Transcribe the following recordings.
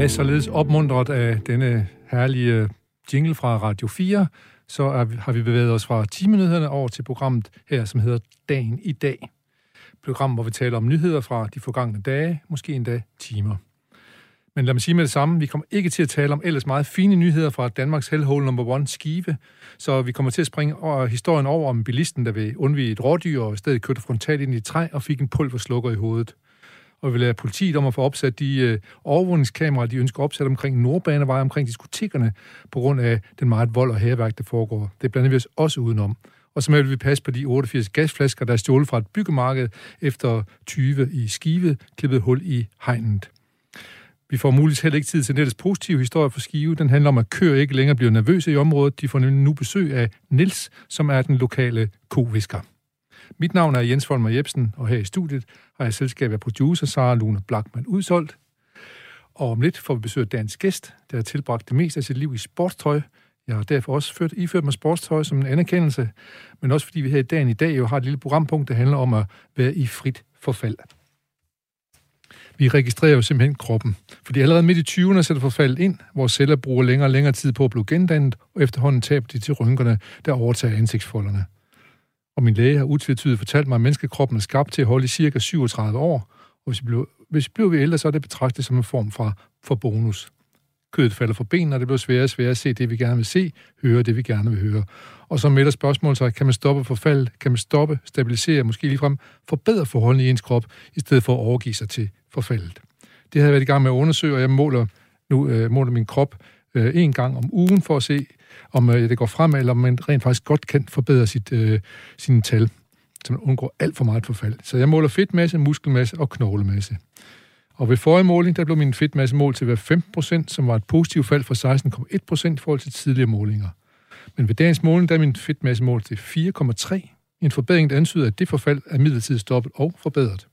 Ja, således opmuntret af denne herlige jingle fra Radio 4, så er, har vi bevæget os fra timenyhederne over til programmet her, som hedder Dagen i dag. Program, hvor vi taler om nyheder fra de forgangne dage, måske endda timer. Men lad mig sige med det samme, vi kommer ikke til at tale om ellers meget fine nyheder fra Danmarks Hellhole number one Skive, så vi kommer til at springe over historien over om bilisten, der vil undvige et rådyr og i stedet kørte frontalt ind i et træ og fik en pulverslukker i hovedet og vil lade politiet om at få opsat de øh, overvågningskameraer, de ønsker opsat omkring Nordbanevej, omkring diskotekerne, på grund af den meget vold og herværk, der foregår. Det blander vi os også udenom. Og så vil vi passe på de 88 gasflasker, der er stjålet fra et byggemarked efter 20 i Skive, klippet hul i hegnet. Vi får muligvis heller ikke tid til nettets positive historie for Skive. Den handler om, at køer ikke længere bliver nervøse i området. De får nemlig nu besøg af Nils, som er den lokale kovisker. Mit navn er Jens Folmer Jebsen, og her i studiet har jeg selskab af producer Sara Lune Blackman udsolgt. Og om lidt får vi besøg af dagens gæst, der har tilbragt det meste af sit liv i sportstøj. Jeg har derfor også ført, iført mig sportstøj som en anerkendelse, men også fordi vi her i dagen i dag jo har et lille programpunkt, der handler om at være i frit forfald. Vi registrerer jo simpelthen kroppen, fordi allerede midt i 20'erne sætter forfaldet ind, hvor celler bruger længere og længere tid på at blive gendannet, og efterhånden taber de til rynkerne, der overtager ansigtsfolderne og min læge har utvetydigt fortalt mig, at menneskekroppen er skabt til at holde i cirka 37 år, og hvis vi bliver, hvis vi bliver ældre, så er det betragtet som en form for, for bonus. Kødet falder fra benene, og det bliver sværere og sværere at se det, vi gerne vil se, høre det, vi gerne vil høre. Og så melder spørgsmålet sig, kan man stoppe forfald, kan man stoppe, stabilisere, måske ligefrem forbedre forholdene i ens krop, i stedet for at overgive sig til forfaldet. Det har jeg været i gang med at undersøge, og jeg måler nu øh, måler min krop øh, en gang om ugen for at se, om øh, det går frem, eller om man rent faktisk godt kan forbedre sit, øh, sine tal, så man undgår alt for meget forfald. Så jeg måler fedtmasse, muskelmasse og knoglemasse. Og ved forrige måling, der blev min fedtmasse målt til at være 15%, som var et positivt fald fra 16,1% i forhold til tidligere målinger. Men ved dagens måling, der er min fedtmasse målt til 4,3. En forbedring, der antyder, at det forfald er midlertidigt stoppet og forbedret.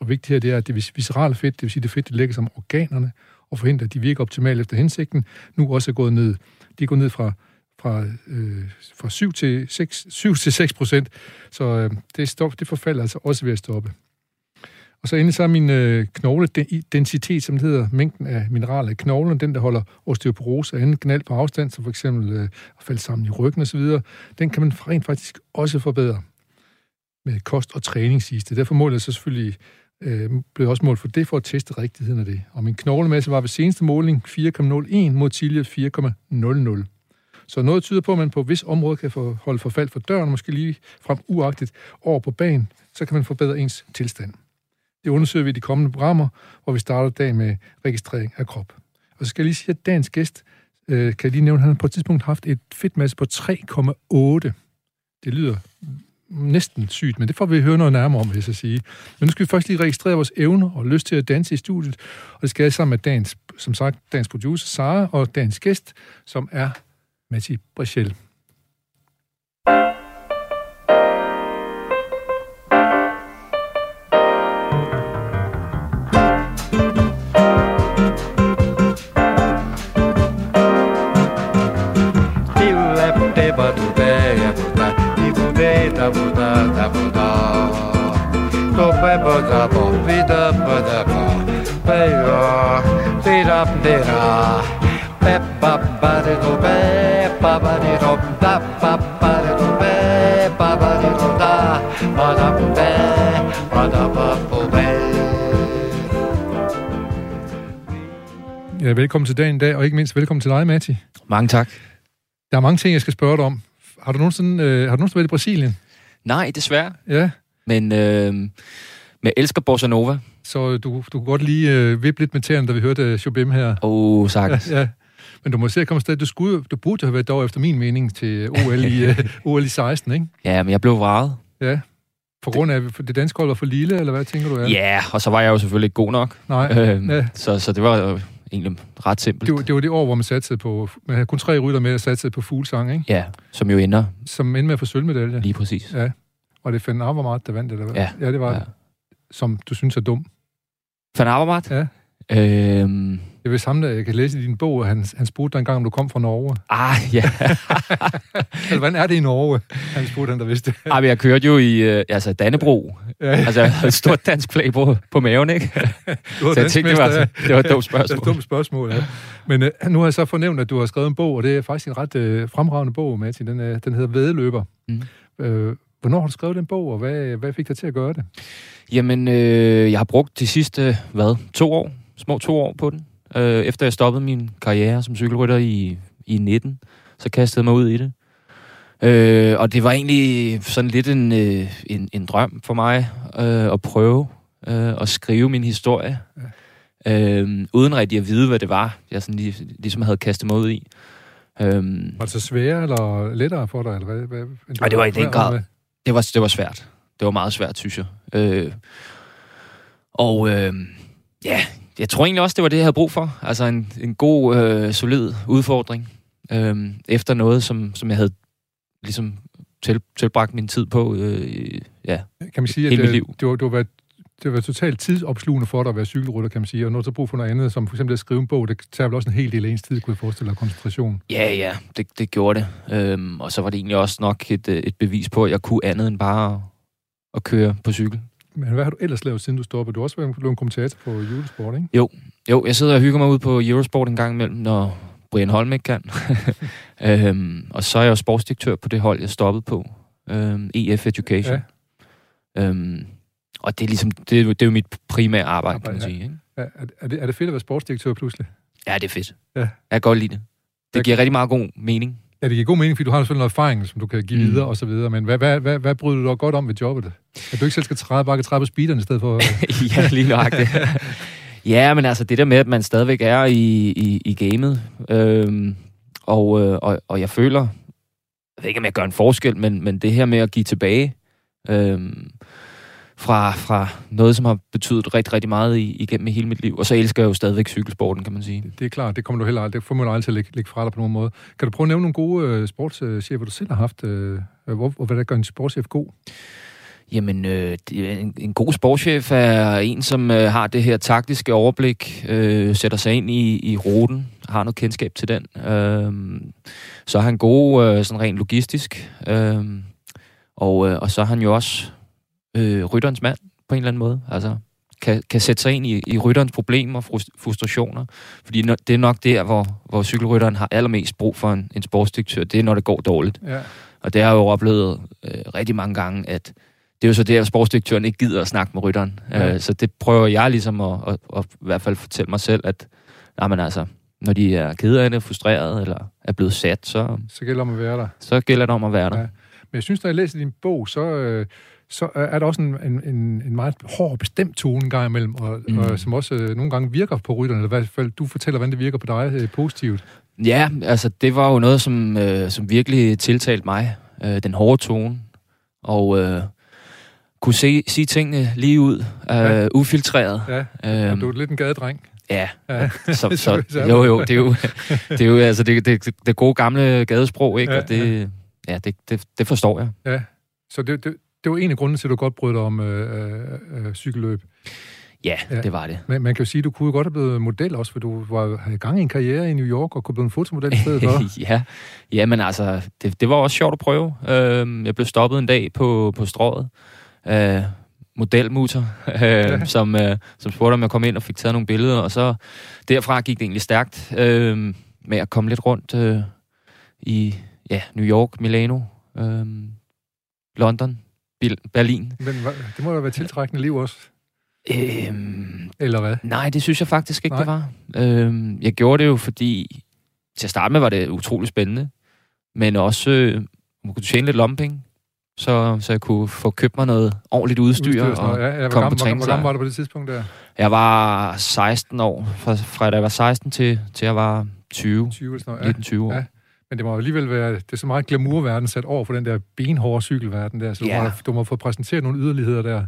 Og vigtigt her, det er, at det viscerale fedt, det vil sige det fedt, der lægger sig om organerne, og forhindre, at de virker optimalt efter hensigten, nu også er gået ned. De er gået ned fra, fra, øh, fra 7 til 6, 7 til 6 procent, så øh, det, stop, det forfalder altså også ved at stoppe. Og så endelig så er min øh, knogledensitet, som det hedder, mængden af mineraler i knoglen, den der holder osteoporose og anden knald på afstand, som for eksempel øh, at falde sammen i ryggen osv., den kan man rent faktisk også forbedre med kost og træning, siges det. Derfor måler jeg så selvfølgelig øh, blev også målt for det, for at teste rigtigheden af det. Og min knoglemasse var ved seneste måling 4,01 mod tidligere 4,00. Så noget tyder på, at man på vis område kan få, holde forfald for døren, måske lige frem uagtigt over på banen, så kan man forbedre ens tilstand. Det undersøger vi i de kommende programmer, hvor vi starter dagen med registrering af krop. Og så skal jeg lige sige, at dagens gæst, øh, kan jeg lige nævne, at han på et tidspunkt haft et fedtmasse på 3,8. Det lyder næsten sygt, men det får vi høre noget nærmere om, vil jeg sige. Men nu skal vi først lige registrere vores evner og lyst til at danse i studiet, og det skal jeg sammen med dagens, som sagt, dagens producer, Sara, og dagens gæst, som er Matti Brichel. Ja, velkommen til dagen i dag, og ikke mindst velkommen til dig, Matti. Mange tak. Der er mange ting, jeg skal spørge dig om. Har du nogensinde, øh, har du nogensinde været i Brasilien? Nej, desværre. Ja. Men øh, jeg elsker Bossa Nova. Så du, du kunne godt lige øh, vippe lidt med tæerne, da vi hørte Chopin her. Åh, oh, sagtens. Ja, ja. Men du må se at komme afsted. Du, skulle, du burde have været dog efter min mening til OL i, uh, OL i 16, ikke? Ja, men jeg blev vraget. Ja. På grund af, at det danske hold var for lille, eller hvad tænker du? Er? Ja, og så var jeg jo selvfølgelig ikke god nok. Nej. Øhm, ja. så, så det var egentlig ret simpelt. Det var, det var det år, hvor man satte på... Man havde kun tre rytter med at satse på fuglsang, ikke? Ja, som jo ender... Som ender med at få sølvmedalje. Lige præcis. Ja. Og det fandt meget, der vandt, eller hvad? Ja. Ja, det var... Ja. Som du synes er dum. Van Avermaet? Ja. Øhm, Jeg vil samle, jeg kan læse i din bog, at han, han spurgte dig engang, om du kom fra Norge. ah, ja. Altså, hvordan er det i Norge? Han spurgte han, der vidste det. ah, men jeg kørte jo i øh, altså Dannebro. Ja, Altså, jeg havde et stort dansk flag på, på maven, ikke? du var Så jeg tænkte, det var, ja. det var et dumt Det er spørgsmål. et dumt spørgsmål, ja. Men øh, nu har jeg så fornævnt, at du har skrevet en bog, og det er faktisk en ret øh, fremragende bog, Martin. Den, øh, den hedder Vædeløber. Mm. Øh, hvornår har du skrevet den bog, og hvad, hvad fik dig til at gøre det? Jamen, øh, jeg har brugt de sidste, hvad, to år, små to år på den. Øh, efter jeg stoppede min karriere som cykelrytter i, i 19, så kastede jeg mig ud i det. Øh, og det var egentlig sådan lidt en, øh, en, en drøm for mig øh, at prøve øh, at skrive min historie. Øh, uden rigtig at vide, hvad det var, jeg sådan lige, ligesom havde kastet mig ud i. Øh, Var det så sværere eller lettere for dig? Eller hvad, hvad, end du Ej, det var i den grad. med? det var, det var svært. Det var meget svært, synes jeg. Øh, og øh, ja, jeg tror egentlig også, det var det, jeg havde brug for. Altså en, en god, øh, solid udfordring. Øh, efter noget, som, som jeg havde ligesom til, tilbragt min tid på. Øh, ja, Kan man sige, at Hele mit øh, liv. det var, det var, været- det var totalt tidsopslugende for dig at være cykelrytter, kan man sige. Og når du så brug for noget andet, som for eksempel at skrive en bog, det tager vel også en hel del af ens tid, kunne jeg forestille dig, koncentration. ja, ja det, det gjorde det. Øh, og så var det egentlig også nok et, øh, et bevis på, at jeg kunne andet end bare at, at køre på cykel. Men hvad har du ellers lavet, siden du stoppede? Du har også været en kommentator på julesport, ikke? Jo, jeg sidder og hygger mig ud på Eurosport en gang imellem, når Brian Holm ikke kan. øhm, og så er jeg jo sportsdirektør på det hold, jeg stoppede på. Øhm, EF Education. Ja. Øhm, og det er ligesom, det er, jo- det er jo mit primære arbejde, kan man Arbejde, ja. sige. Ikke? Er, det, er det fedt at være sportsdirektør pludselig? Ja, det er fedt. Ja. Jeg kan godt lide det. Det giver rigtig meget god mening. Ja, det giver god mening, fordi du har selvfølgelig noget erfaring, som du kan give mm. Videre og så videre. Men hvad, hvad, hvad, hvad bryder du dig godt om ved jobbet? At du ikke selv skal træde, bare kan træde på speederen i stedet for... ja, lige nøjagtigt. ja, men altså det der med, at man stadigvæk er i, i, i gamet, øhm, og, øh, og, og jeg føler, jeg ved ikke, om jeg gør en forskel, men, men det her med at give tilbage øhm, fra, fra noget, som har betydet rigtig, rigtig meget i, igennem hele mit liv. Og så elsker jeg jo stadigvæk cykelsporten, kan man sige. det er klart, det kommer du heller aldrig, det får man aldrig til at lægge, lægge fra dig på nogen måde. Kan du prøve at nævne nogle gode øh, sportschefer, du selv har haft? Øh, hvor, og hvad der gør en sportschef god? Jamen, øh, det en, en god sportschef er en, som øh, har det her taktiske overblik, øh, sætter sig ind i, i ruten, har noget kendskab til den. Øh, så er han god øh, sådan rent logistisk, øh, og, øh, og så er han jo også øh, rytterens mand på en eller anden måde. Altså, kan, kan sætte sig ind i, i rytterens problemer og frus- frustrationer. Fordi no, det er nok der, hvor, hvor cykelrytteren har allermest brug for en, en sportsdirektør. Det er, når det går dårligt. Ja. Og det har jeg jo oplevet øh, rigtig mange gange, at det er jo så der, at sportsdirektøren ikke gider at snakke med rytteren. Ja. Øh, så det prøver jeg ligesom at, at, at, i hvert fald fortælle mig selv, at nej, men altså, når de er kede af det, frustreret eller er blevet sat, så, Så gælder det om at være der. så gælder det om at være der. Ja. Men jeg synes, når jeg læser din bog, så, øh, så er der også en, en, en, meget hård bestemt tone en gang imellem, og, mm. Og som også øh, nogle gange virker på rytterne, eller i hvert fald du fortæller, hvordan det virker på dig øh, positivt. Ja, altså det var jo noget, som, øh, som virkelig tiltalte mig. Øh, den hårde tone. Og øh, kunne se, sige tingene lige ud. Øh, Ja. ja. Ufiltreret. Ja, og Øhm, du er lidt en gadedreng. ja, Ja. så, Så- jo, jo, det er jo, det er jo altså det, det, det gode gamle gadesprog, ikke? Ja, Og det, ja, det, det, det forstår jeg. Ja, så det, det, det var en af grundene til, at du godt brød dig om øh, øh, øh, cykelløb. Ja, Ja. det var det. Men man kan jo sige, at du kunne jo godt have blevet model også, for du var i gang i en karriere i New York og kunne blive en fotomodel i stedet for. ja, ja, men altså, det, det var også sjovt at prøve. Øhm, jeg blev stoppet en dag på, på strået af modelmutter, øh, Ja. som, øh, som spurgte, om jeg kom ind og fik taget nogle billeder, og så derfra gik det egentlig stærkt øh, med at komme lidt rundt øh, i ja, New York, Milano, øh, London, Berlin. Men det må jo være tiltrækkende liv også, Øhm, eller hvad? Nej, det synes jeg faktisk ikke, Nej. Det var. Øhm, jeg gjorde det jo, fordi til at starte med var det utrolig spændende, men også øh, man kunne tjene lidt lomping, så, så jeg kunne få købt mig noget ordentligt udstyr. Udstyr og og ja, ja, hvor, komme hvor, på hvor træningslejr. gammel var du på det tidspunkt der? Jeg var 16 år, fra, fra da jeg var 16 til, til jeg var 20, 20 eller sådan noget. Ja. 19-20 år. Ja. Men det må alligevel være, det er så meget glamourverden sat over for den der benhårde cykelverden der, så du, Ja. må, du må få præsenteret nogle yderligheder der.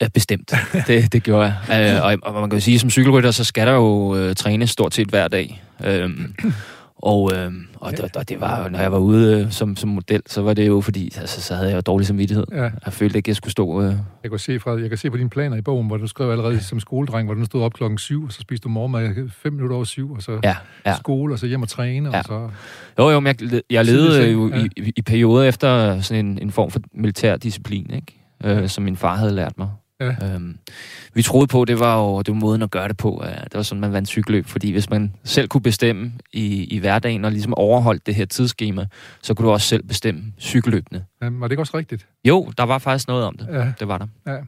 Ja, bestemt. Det, det gjorde jeg. Øh, og, og man kan jo sige, som cykelrytter, så skal der jo øh, trænes stort set hver dag. Øhm, Og, øh, og, ja. og det var, når jeg var ude øh, som, som model, så var det jo fordi, altså, så havde jeg jo dårlig samvittighed. Ja. Jeg følte ikke, jeg skulle stå... Øh... Jeg, kan se fra, jeg kan se på dine planer i bogen, hvor du skrev allerede som skoledreng, hvor du stod op klokken syv, og så spiste du morgenmad fem minutter over syv, og så ja. Ja. skole, og så hjem og træne, ja. og så... Jo, jo, men jeg, jeg levede jo ja. i, i perioder efter sådan en, en form for militær disciplin, ikke? Øh, som min far havde lært mig. Ja. Øhm, vi troede på, det var jo det var måden at gøre det på. Ja, det var sådan, man vandt cykelløb, fordi hvis man selv kunne bestemme i, i hverdagen og ligesom overholdt det her tidsskema, så kunne du også selv bestemme cykelløbene. Ja, var det ikke også rigtigt? Jo, der var faktisk noget om det. Ja. Det var der. Ja.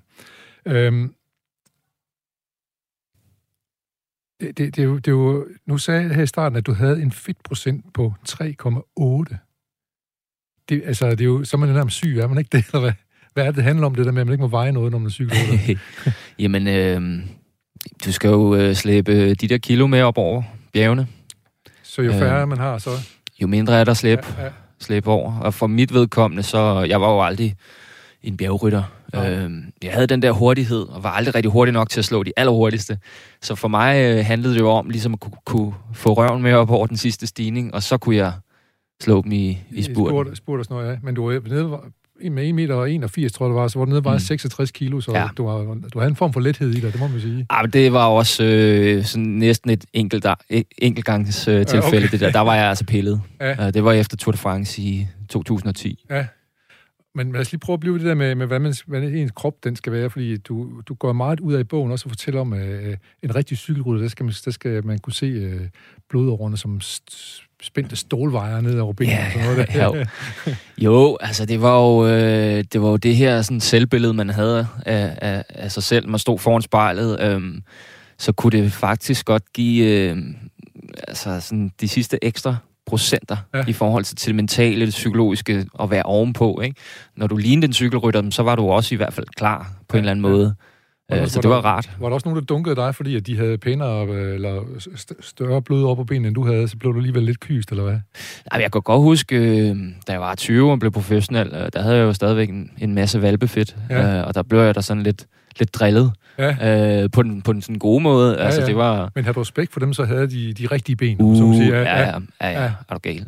Øhm, det, det, det, er jo, det er jo, nu sagde jeg her i starten, at du havde en fedtprocent på 3,8. Det, altså, det er jo, så er man nærmest syg, er man ikke det, eller hvad? Hvad er det, det handler om, det der med, at man ikke må veje noget, når man cykler? Jamen, øh, du skal jo øh, slæbe de der kilo med op over bjergene. Så jo færre øh, man har, så... Jo mindre er der slæb, ja, ja. slæb over. Og for mit vedkommende, så... Jeg var jo aldrig en bjergrytter. Ja. Øh, jeg havde den der hurtighed, og var aldrig rigtig hurtig nok til at slå de allerhurtigste. Så for mig øh, handlede det jo om ligesom at kunne, kunne få røven med op over den sidste stigning, og så kunne jeg slå dem i, i spurten. I spurt, spurt og sådan noget, ja. Men du var nede, med 1 meter og 81, tror jeg, det var, så var du nede bare mm. 66 kilo, så ja. du, har, du havde en form for lethed i dig, det må man sige. Ja, men det var også øh, sådan næsten et enkelt, enkeltgangs øh, tilfælde, ja, okay. det der. Der var jeg altså pillet. Ja. Uh, det var efter Tour de France i 2010. Ja. Men lad os lige prøve at blive det der med, med hvad, man, hvad ens krop den skal være, fordi du, du går meget ud af i bogen også og fortæller om uh, en rigtig cykelrytter, der skal man, der skal man kunne se uh, blodårene som spændte stålvejer ned over benene yeah, og sådan noget der. jo. jo, altså det var jo, øh, det var jo det her sådan selvbillede, man havde af, af, af sig selv. Man stod foran spejlet, øh, så kunne det faktisk godt give øh, altså sådan de sidste ekstra procenter ja. i forhold til, til det mentale, det psykologiske at være ovenpå. Ikke? Når du lignede en cykelrytter, så var du også i hvert fald klar på ja, en eller anden måde. Var øh, så det var rart. Var der også nogen, der dunkede dig, fordi at de havde pænere eller større blod op på benene, end du havde, så blev du alligevel lidt kyst, eller hvad? Nej, jeg kan godt huske, øh, da jeg var 20 og blev professionel, øh, der havde jeg jo stadigvæk en, en masse valbefedt, ja. og der blev jeg da sådan lidt, lidt drillet. Ja. Øh, på den, på den sådan gode måde. Ja, altså, ja. Det var... Men havde du respekt for dem, så havde de de rigtige ben, uh, som siger. Ja, ja, ja, ja, ja. er du gal.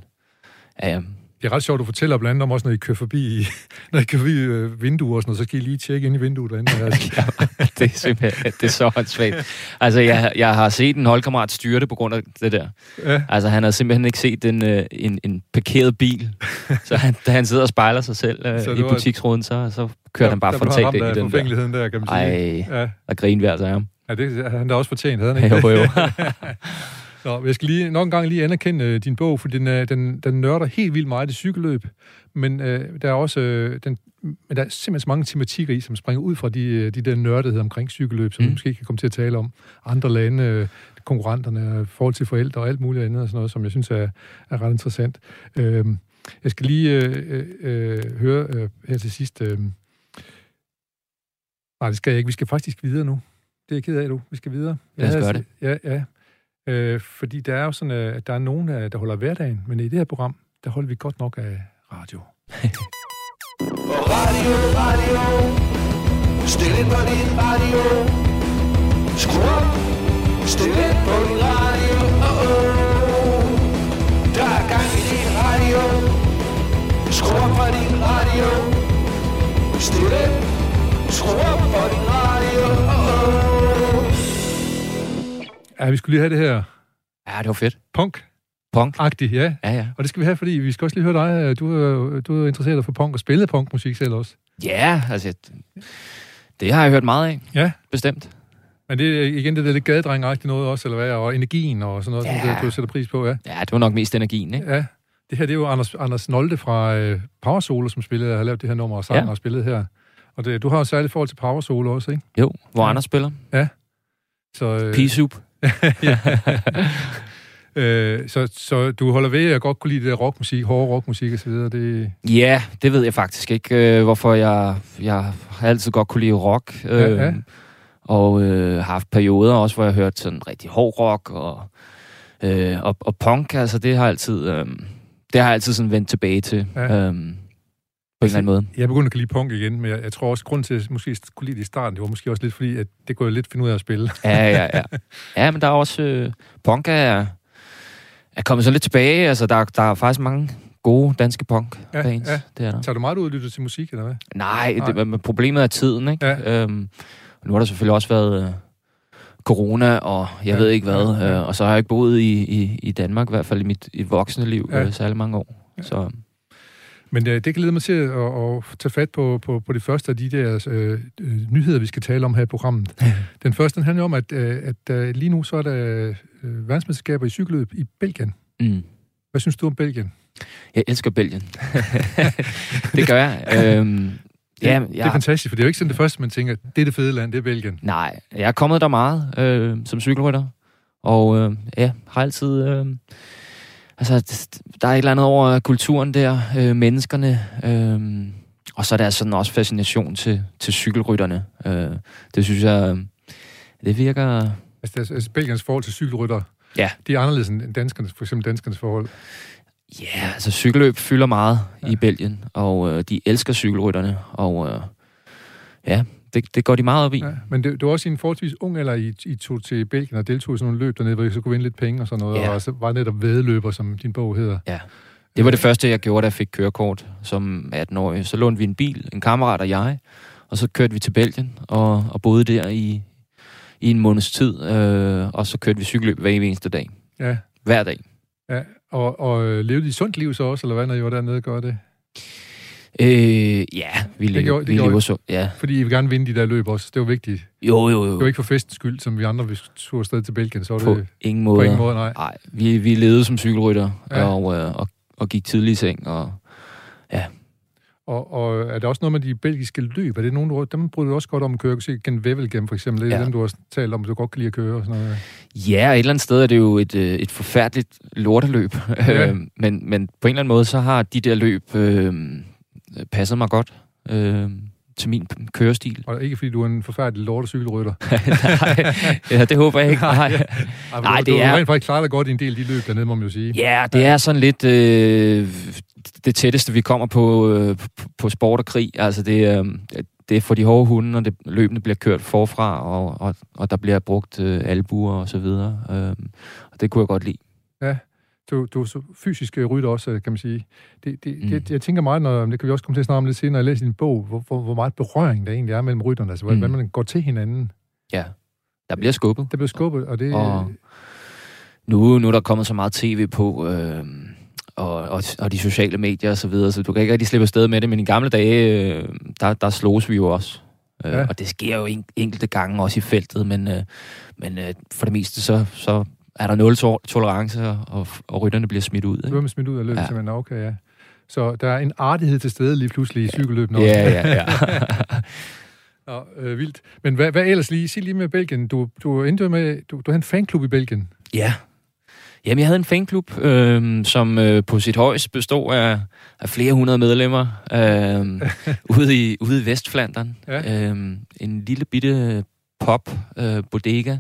Ja, ja det er ret sjovt, du fortæller blandt andet om også, når I kører forbi, når I kører forbi øh, vinduer og sådan noget, så skal I lige tjekke ind i vinduet derinde. ja, det er simpelthen, det er så åndssvagt. Altså, jeg, jeg har set en holdkammerat styre det på grund af det der. Ja. Altså, han har simpelthen ikke set en, øh, en, en parkeret bil. så han, da han sidder og spejler sig selv øh, i butiksruden, så, så kører ja, han bare frontalt ind i den der. der, kan man sige. Ej, ja. og grinvær sig ham. Ja, det han da også fortjent, havde han ikke? jo, jo. Nå, jeg skal lige nok en gang lige anerkende øh, din bog, for den, øh, den, den nørder helt vildt meget i cykelløb, men øh, der er også øh, den, men der er simpelthen så mange tematikker i, som springer ud fra de, øh, de der nørdetheder omkring cykelløb, som mm. vi måske kan komme til at tale om. Andre lande, øh, konkurrenterne, forhold til forældre og alt muligt andet, og sådan noget, som jeg synes er, er ret interessant. Øh, jeg skal lige øh, øh, høre øh, her til sidst... Øh, nej, det skal jeg ikke. Vi skal faktisk videre nu. Det er jeg ked af, du. Vi skal videre. Lad os gøre det. Ja, ja. Øh, fordi der er jo sådan, øh, at der er nogen, øh, der holder hverdagen, men i det her program, der holder vi godt nok af radio. radio, radio, stil på din radio, skru op, stil på din radio, oh, oh. der er gang i din radio, skru op på din radio, stil skru op på din radio, oh, oh. Ja, vi skulle lige have det her... Ja, det var fedt. Punk. Punk-agtigt, ja. Ja, ja. Og det skal vi have, fordi vi skal også lige høre dig. Du er, du er interesseret dig for punk og spillet punkmusik selv også. Ja, altså... Det har jeg hørt meget af. Ja. Bestemt. Men det er igen det der lidt gadedreng noget også, eller hvad? Og energien og sådan noget, ja. som du, sætter pris på, ja. Ja, det var nok mest energien, ikke? Ja. Det her, det er jo Anders, Anders Nolde fra øh, Power Solo, som spillede, har lavet det her nummer og sang ja. og spillet her. Og det, du har jo særligt forhold til Power Solo også, ikke? Jo, hvor ja. Anders spiller. Ja. Så, øh, P-Soup. øh, så, så du holder ved at godt kunne lide det rockmusik, hårde rockmusik osv.? Det... Ja, det ved jeg faktisk ikke, øh, hvorfor jeg, jeg har altid godt kunne lide rock. Øh, ja, ja. Øhm, og øh, har haft perioder også, hvor jeg har hørt sådan rigtig hård rock og, øh, og, og punk. Altså det har altid, øh, det har jeg altid sådan vendt tilbage til. Ja. Øh, en eller anden måde. Jeg begyndte at lide punk igen, men jeg, jeg tror også, at grunden til, at jeg måske kunne lide det i starten, det var måske også lidt fordi, at det kunne jeg lidt finde ud af at spille. ja, ja, ja. Ja, men der er også... Øh, punk er, er kommet så lidt tilbage. Altså, der, der er faktisk mange gode danske punk Ja, bands. ja. Det er der. Tager du meget ud og lytter til musik, eller hvad? Nej, Nej. det, men problemet er tiden, ikke? Ja. Øhm, nu har der selvfølgelig også været øh, corona, og jeg Ja, ved ikke hvad. ja, ja. Øh, og så har jeg ikke boet i, i, i Danmark, i hvert fald i mit i voksne liv, Ja. øh, særlig mange år. Ja. Så Men øh, det kan lede mig til at, at tage fat på, på, på de første af de der øh, øh, nyheder, vi skal tale om her i programmet. Den første den handler om, at, øh, at øh, lige nu så er der øh, verdensmesterskaber i cykelløb i Belgien. mm, Hvad synes du om Belgien? jeg elsker Belgien. det gør jeg. Øhm, ja, Det er fantastisk, for det er jo ikke sådan det første, man tænker, det er det fede land, det er Belgien. Nej, jeg er kommet der meget øh, som cykelrytter, og øh, ja, har altid... Øh, altså, der er et eller andet over kulturen der, øh, menneskerne, øh, og så er der sådan også fascination til, til cykelrytterne. Øh, det synes jeg, øh, det virker... Altså, altså Belgiens forhold til cykelrytter, Ja. det er anderledes end danskernes, for eksempel danskernes forhold. Ja, yeah, altså cykelløb fylder meget ja. i Belgien, og øh, de elsker cykelrytterne, og øh, ja, det, det går de meget op i. Ja, men det, du var også i en forholdsvis ung alder, I, I tog til Belgien og deltog i sådan nogle løb dernede, hvor I så kunne vinde lidt penge og sådan noget, Ja. og så var netop vedløber, som din bog hedder. Det var det første, jeg gjorde, da jeg fik kørekort som 18-årig. Så lånte vi en bil, en kammerat og jeg, og så kørte vi til Belgien og, og boede der i, i en måneds tid. Øh, og så kørte vi cykelløb hver eneste dag. Ja, Hver dag. ja. Og, og øh, levede I sundt liv så også, eller hvad, når I var dernede og gøre det? Øh, ja, vi, lever, gjorde- det vi gjorde lever så. Ja. Fordi I vil gerne vinde de der løb også. Det var vigtigt. Jo, jo, jo. Det var ikke for festens skyld, som vi andre, vi tog afsted til Belgien, så på det ingen på måde. ingen måde, nej. Nej, vi, vi levede som cykelrytter Ja. ja. og, øh, og, og gik tidlig i seng. Og, Og, og er der også noget med de belgiske løb? Er det nogen, du, dem bryder du også godt om at køre? Jeg kunne se Gen Wevelgem for eksempel. Det er Ja. dem, du har talt om, du godt kan lide at køre og sådan noget. Ja, et eller andet sted er det jo et, øh, et forfærdeligt lorteløb. Ja. Ja. men, men på en eller anden måde, så har de der løb øh, passet mig godt øh, til min kørestil. Og ikke fordi du er en forfærdelig lortecykelrytter. Nej, ja, det håber jeg ikke. Nej. Ej, Nej, du, det du, er- rent faktisk klarer dig godt i en del af de løb dernede, må man jo sige. Ja, det er sådan lidt øh, det tætteste, vi kommer på, øh, på, sport og krig. Altså, det, øh, det er for de hårde hunde, og det, løbende bliver kørt forfra, og, og, og der bliver brugt øh, albuer og så videre. Øh, og det kunne jeg godt lide. Du, du er så fysisk øh, rytter også, kan man sige. Det, det, Mm. det, jeg tænker meget, når, det kan vi også komme til at snakke om lidt senere, når jeg læser din bog, hvor, hvor, hvor meget berøring der egentlig er mellem rytterne, altså hvordan Mm. man går til hinanden. Ja, der bliver skubbet. Der bliver skubbet, og det... Og nu, nu er der kommet så meget tv på, øh, og, og, og de sociale medier og så videre, så du kan ikke rigtig slippe afsted med det, men i gamle dage, øh, der, der slås vi jo også. Øh, ja. Og det sker jo en, enkelte gange også i feltet, men, øh, men øh, for det meste, så, så er der nul to- tolerance, og, og rytterne bliver smidt ud. Ikke? bliver smidt ud af løbet, ja. Ja. simpelthen. Okay, ja. Så der er en artighed til stede lige pludselig i cykelløbene også. Ja, ja, ja. Nå, øh, vildt. Men hvad, hvad ellers lige? Sig lige med Belgien. Du, du endte med... Du, du havde en fanklub i Belgien. ja. Jamen, jeg havde en fanklub, øh, som øh, på sit højst bestod af, af flere hundrede medlemmer øh, ude, i, ude i Vestflandern. Ja. Øh, en lille bitte pop øh, bodega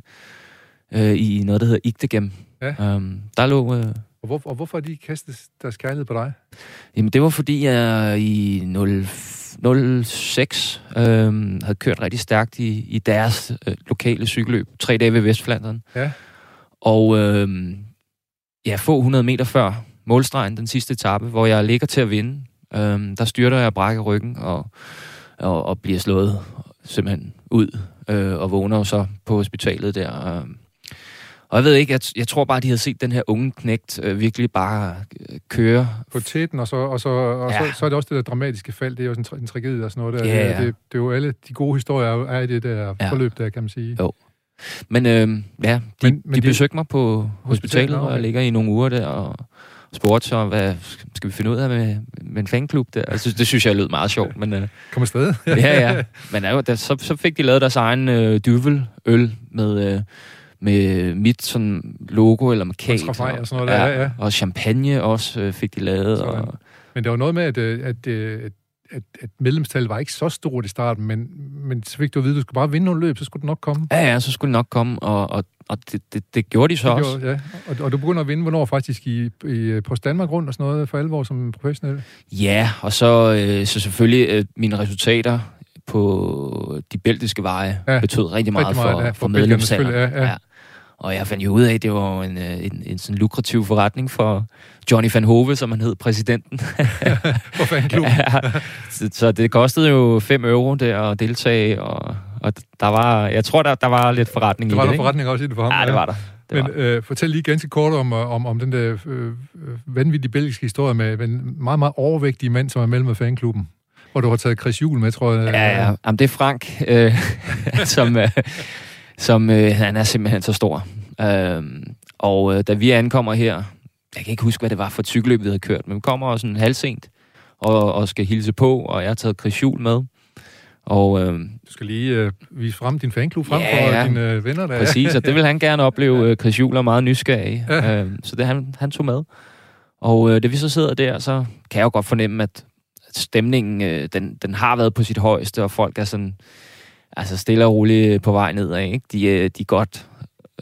øh, i noget, der hedder Igtegem. Ja. Øh, der lå... Øh, Og, hvor, og hvorfor har de kastet deres kærlighed på dig? jamen, det var fordi, jeg i 0, 06 øh, havde kørt rigtig stærkt i, i deres øh, lokale cykelløb. Tre dage ved Vestflandern. Ja. Og øh, ja, få 100 meter før målstregen, den sidste etape, hvor jeg ligger til at vinde, øh, der styrter jeg og brækker ryggen og, og, og bliver slået simpelthen ud øh, og vågner jo så på hospitalet der. Øh. Og jeg ved ikke, jeg, jeg tror bare, de havde set den her unge knægt øh, virkelig bare øh, køre. På tæten, og, så, og, så, og Ja. så, så er det også det der dramatiske fald. Det er jo sådan en, en tragedie og sådan noget der. Ja, det, ja. det, det, er jo alle de gode historier er, i det der Ja. forløb der, kan man sige. Jo. Men øh, ja, de, Men- men, de de- besøgte mig på hospitalet, og jeg ligger i nogle uger der og spurgte så, hvad skal vi finde ud af med, med en fanklub der? Altså, det synes jeg lød meget sjovt, men øh, Kom afsted. ja, ja. Men ja, der, så, så fik de lavet deres egen øh, dyveløl med, øh, med mit sådan logo eller markat. Trafaj og sådan noget der, ja, ja. Og champagne også øh, fik de lavet. Sådan. Og, Men der var noget med, at, øh, at, øh, at, at, at medlemstallet var ikke så stort i starten, men, men så fik du at vide, at du skulle bare vinde nogle løb, så skulle det nok komme. ja, ja, så skulle de nok komme, og, og, og det, det, det gjorde de så Det også. gjorde, ja. og, og du begynder at vinde, hvornår faktisk i, i Post Danmark rundt og sådan noget for alvor som professionel? Ja, og så, øh, så selvfølgelig øh, mine resultater på de belgiske veje Ja, ja, betød rigtig meget, rigtig meget, for, ja, for, for medlemsalderen. selvfølgelig, ja, ja. Og jeg fandt jo ud af, at det var en, øh, en, en sådan lukrativ forretning for Johnny Van Hove, som han hed, præsidenten. for fanklubben. ja, så, så det kostede jo 5 euro der at deltage, og, og der var, jeg tror, der, der var lidt forretning der i det. Der var der forretning også i det for ham. Ja, det var der. Det Men øh, fortæl lige ganske kort om, om, om den der øh, vanvittige belgiske historie med en meget, meget overvægtig mand, som er mellem med fanklubben. Hvor du har taget Chris Juhl med, tror jeg. Ja, ja. Jamen, det er Frank, øh, som, øh, som øh, han er simpelthen så stor. Øh, og øh, da vi ankommer her, jeg kan ikke huske, hvad det var for et cykelløb, vi havde kørt, men vi kommer også en halvsent og, og skal hilse på, og jeg har taget Chris Juhl med. Og, øh, du skal lige øh, vise frem din fanklub frem ja, for ja. dine øh, venner. Der. Præcis, og det vil han gerne opleve. Ja. Chris Juhl er meget nysgerrig, ja. øh, så det han, han tog med. Og øh, da vi så sidder der, så kan jeg jo godt fornemme, at stemningen, øh, den, den har været på sit højeste, og folk er sådan, altså stille og roligt på vej nedad, ikke? De, øh, de er godt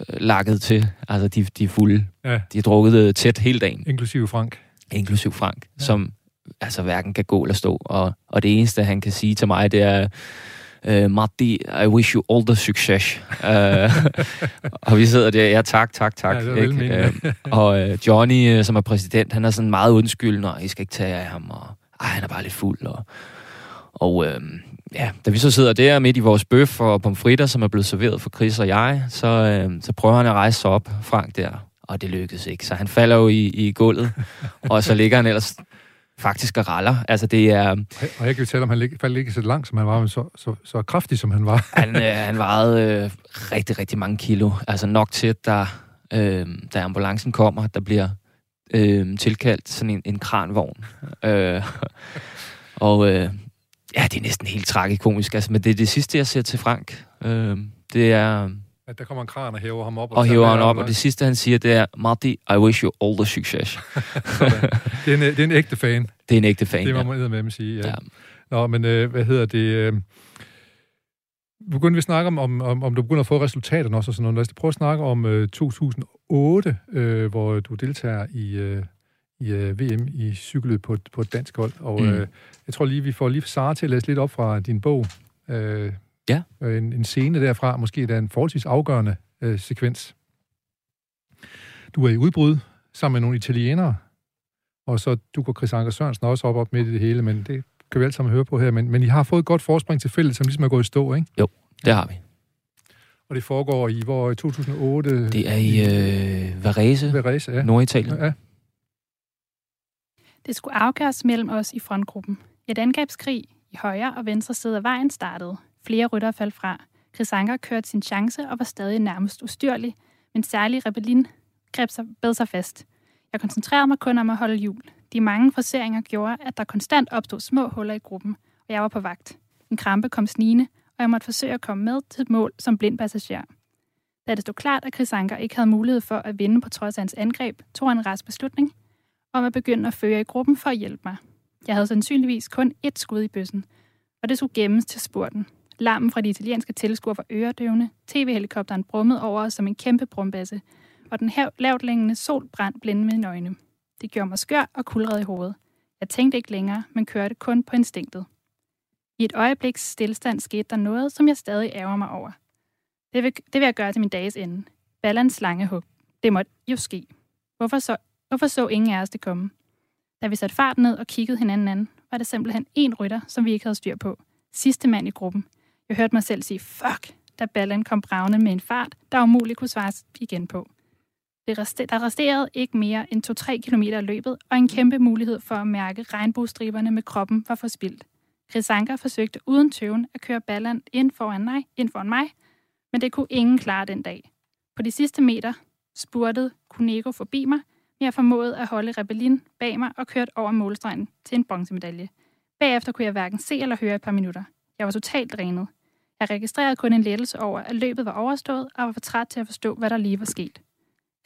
øh, lakket til, altså de, de er fulde. Ja. De er drukket øh, tæt hele dagen. Inklusiv Frank. Inklusiv Frank, ja. som altså hverken kan gå eller stå, og, og det eneste, han kan sige til mig, det er, Uh, Matti, I wish you all the success. uh, og vi sidder der, ja tak, tak, tak. Ja, ikke? Uh, og uh, Johnny, som er præsident, han er sådan meget undskyldende, og I skal ikke tage af ham, og ej, han er bare lidt fuld. Og, og øh, ja, da vi så sidder der midt i vores bøf og pomfritter, som er blevet serveret for Chris og jeg, så, øh, så prøver han at rejse sig op, Frank der, og det lykkedes ikke. Så han falder jo i, i gulvet, og så ligger han ellers faktisk og raller. Altså det er... Og jeg kan jo tale om, han faldt ikke så langt, som han var, men så, så, så kraftig, som han var. han, øh, han vejede øh, rigtig, rigtig mange kilo. Altså nok til, at der, øh, da ambulancen kommer, der bliver øh, tilkaldt sådan en, en kranvogn. øh, og øh, ja, det er næsten helt tragikomisk. Altså, men det er det sidste, jeg ser til Frank. Øh, det er... At der kommer en kran og hæver ham op. Og, og hæver ham op, og det sidste, han siger, det er, Marty, I wish you all the success. det, er en, det er en ægte fan. Det er en ægte fan, Det må man med at sige, ja. ja. Nå, men øh, hvad hedder det... Øh, begynder vi at snakke om, om, om, om du begynder at få resultaterne også og sådan noget. Lad os prøve at snakke om øh, 2008, øh, hvor du deltager i, øh, i øh, VM i cykelløb på, på et dansk hold. Og mm. øh, jeg tror lige, vi får lige Sara til at læse lidt op fra din bog. Øh, ja. Øh, en, en scene derfra, måske der er en forholdsvis afgørende øh, sekvens. Du er i udbrud sammen med nogle italienere, og så dukker Chris Anker Sørensen også op, op midt i det hele, men det kan vi alle sammen høre på her. Men, men I har fået et godt forspring til fælles, som ligesom er gået i stå, ikke? Jo, det har vi. Og det foregår i, hvor i 2008? Det er i øh, Varese, Varese ja. Norditalien. Ja. Det skulle afgøres mellem os i frontgruppen. Et angrebskrig i højre og venstre side af vejen startede. Flere rytter faldt fra. Chris Anker kørte sin chance og var stadig nærmest ustyrlig, men særlig rebellin greb sig, bed sig fast. Jeg koncentrerede mig kun om at holde jul. De mange forseringer gjorde, at der konstant opstod små huller i gruppen, og jeg var på vagt. En krampe kom snigende, og jeg måtte forsøge at komme med til mål som blind passager. Da det stod klart, at Chris Anker ikke havde mulighed for at vinde på trods af hans angreb, tog han en rask beslutning om at begynde at føre i gruppen for at hjælpe mig. Jeg havde sandsynligvis kun ét skud i bøssen, og det skulle gemmes til spurten. Larmen fra de italienske tilskuere var øredøvende, tv-helikopteren brummede over os som en kæmpe brumbasse, og den her lavtlængende sol brændte blinde med øjne. Det gjorde mig skør og kulred i hovedet. Jeg tænkte ikke længere, men kørte kun på instinktet. I et øjebliks stillstand skete der noget, som jeg stadig ærger mig over. Det vil, det vil jeg gøre til min dages ende. Ballans slangehug. Det måtte jo ske. Hvorfor så, hvorfor så ingen af os det komme? Da vi satte fart ned og kiggede hinanden an, var det simpelthen en rytter, som vi ikke havde styr på. Sidste mand i gruppen. Jeg hørte mig selv sige, fuck, da ballen kom bravende med en fart, der umuligt kunne svares igen på. Det rester, der resterede ikke mere end 2-3 km af løbet, og en kæmpe mulighed for at mærke regnbuestriberne med kroppen var forspildt. Chris Anker forsøgte uden tøven at køre Balland ind foran, mig, ind foran mig, men det kunne ingen klare den dag. På de sidste meter spurtede Kunego forbi mig, jeg formåede at holde rebellin bag mig og kørte over målstregen til en bronzemedalje. Bagefter kunne jeg hverken se eller høre et par minutter. Jeg var totalt drænet. Jeg registrerede kun en lettelse over, at løbet var overstået, og var for træt til at forstå, hvad der lige var sket.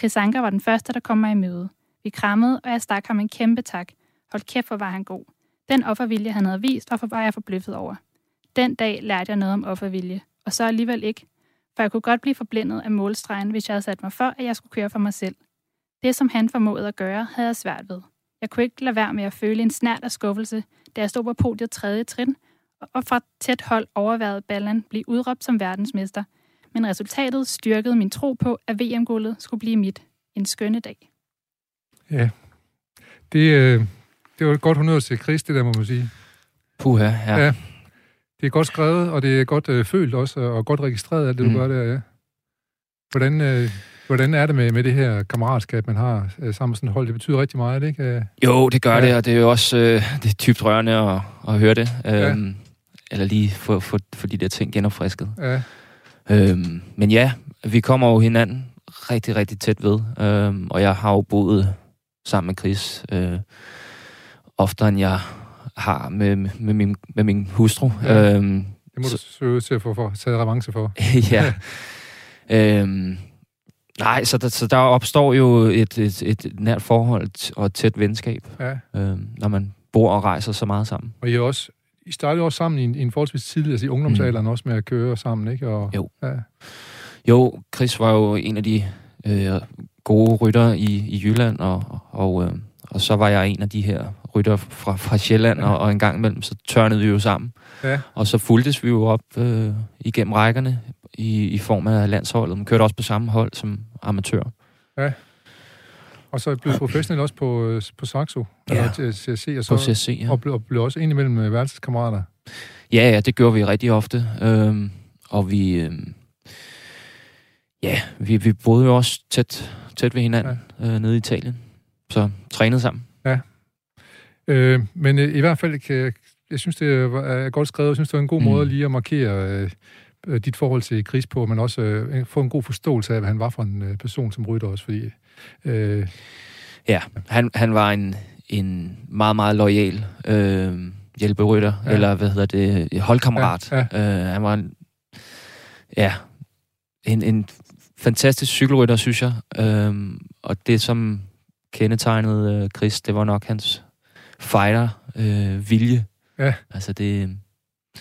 Chris Anker var den første, der kom mig i møde. Vi krammede, og jeg stak ham en kæmpe tak. Hold kæft, hvor var han god. Den offervilje, han havde vist, og for var jeg forbløffet over. Den dag lærte jeg noget om offervilje, og så alligevel ikke, for jeg kunne godt blive forblændet af målstregen, hvis jeg havde sat mig for, at jeg skulle køre for mig selv. Det, som han formåede at gøre, havde jeg svært ved. Jeg kunne ikke lade være med at føle en snært af skuffelse, da jeg stod på podiet tredje trin, og fra tæt hold overværede ballen blive udråbt som verdensmester, men resultatet styrkede min tro på, at VM-guldet skulle blive mit. En skønne dag. Ja, det, øh, det var et godt honør til Chris, det der må man sige. Puha, ja. Ja. Det er godt skrevet, og det er godt øh, følt også, og godt registreret, alt det, du Mm. gør der, ja. Hvordan, øh, hvordan er det med, med det her kammeratskab, man har øh, sammen med sådan et hold? Det betyder rigtig meget, ikke? Øh, Jo, det gør Ja. ja. det, og det er jo også øh, det er dybt rørende at, at høre det. Øhm, Eller lige få, få, få de der ting genopfrisket. ja, Øhm, men ja, vi kommer jo hinanden rigtig, rigtig tæt ved. Øhm, og jeg har jo boet sammen med Chris øh, oftere, end jeg har med, med, min, med min hustru. Ja. Ja. Øhm, det må Så- du søge til at få for, taget revanche for. ja. øhm, nej, så der, så der opstår jo et, et, et nært forhold og et tæt venskab, Ja. øhm, når man bor og rejser så meget sammen. Og I, også, I startede jo også sammen i en, i en forholdsvis tidlig, altså i ungdomsalderen også med at køre sammen, ikke? Og, Jo. Ja, Jo, Chris var jo en af de øh, gode rytter i, i Jylland, og, og, øh, og så var jeg en af de her rytter fra, fra Sjælland, ja. og, og en gang imellem, så tørnede vi jo sammen. Ja. Og så fuldtes vi jo op øh, igennem rækkerne i, i form af landsholdet. Man kørte også på samme hold som amatør. og så blev professionel også på, øh, på Saxo, Ja. eller til CSC, og På så CSC, ja. og blev, og blev også indimellem øh, værelseskammerater. Ja, ja, det gjorde vi rigtig ofte. Øhm, og vi... Øhm, ja, vi, vi boede jo også tæt, tæt ved hinanden ja. øh, nede i Italien. Så trænede sammen. Øh, men øh, i hvert fald, kan, jeg- jeg synes, det er er godt skrevet. Jeg synes, det var en god Mm. måde lige at markere øh, dit forhold til Chris på, men også øh, få en god forståelse af, hvad han var for en øh, person som rytter også, fordi... Øh, Ja, han, han var en, en meget, meget lojal øh, hjælperytter, Ja. ja. eller hvad hedder det, holdkammerat. Ja, Øh, han var en, ja, en, en fantastisk cykelrytter, synes jeg. Øh, og det, som kendetegnede øh, Chris, det var nok hans fighter-vilje. Øh, vilje. Ja. Altså det...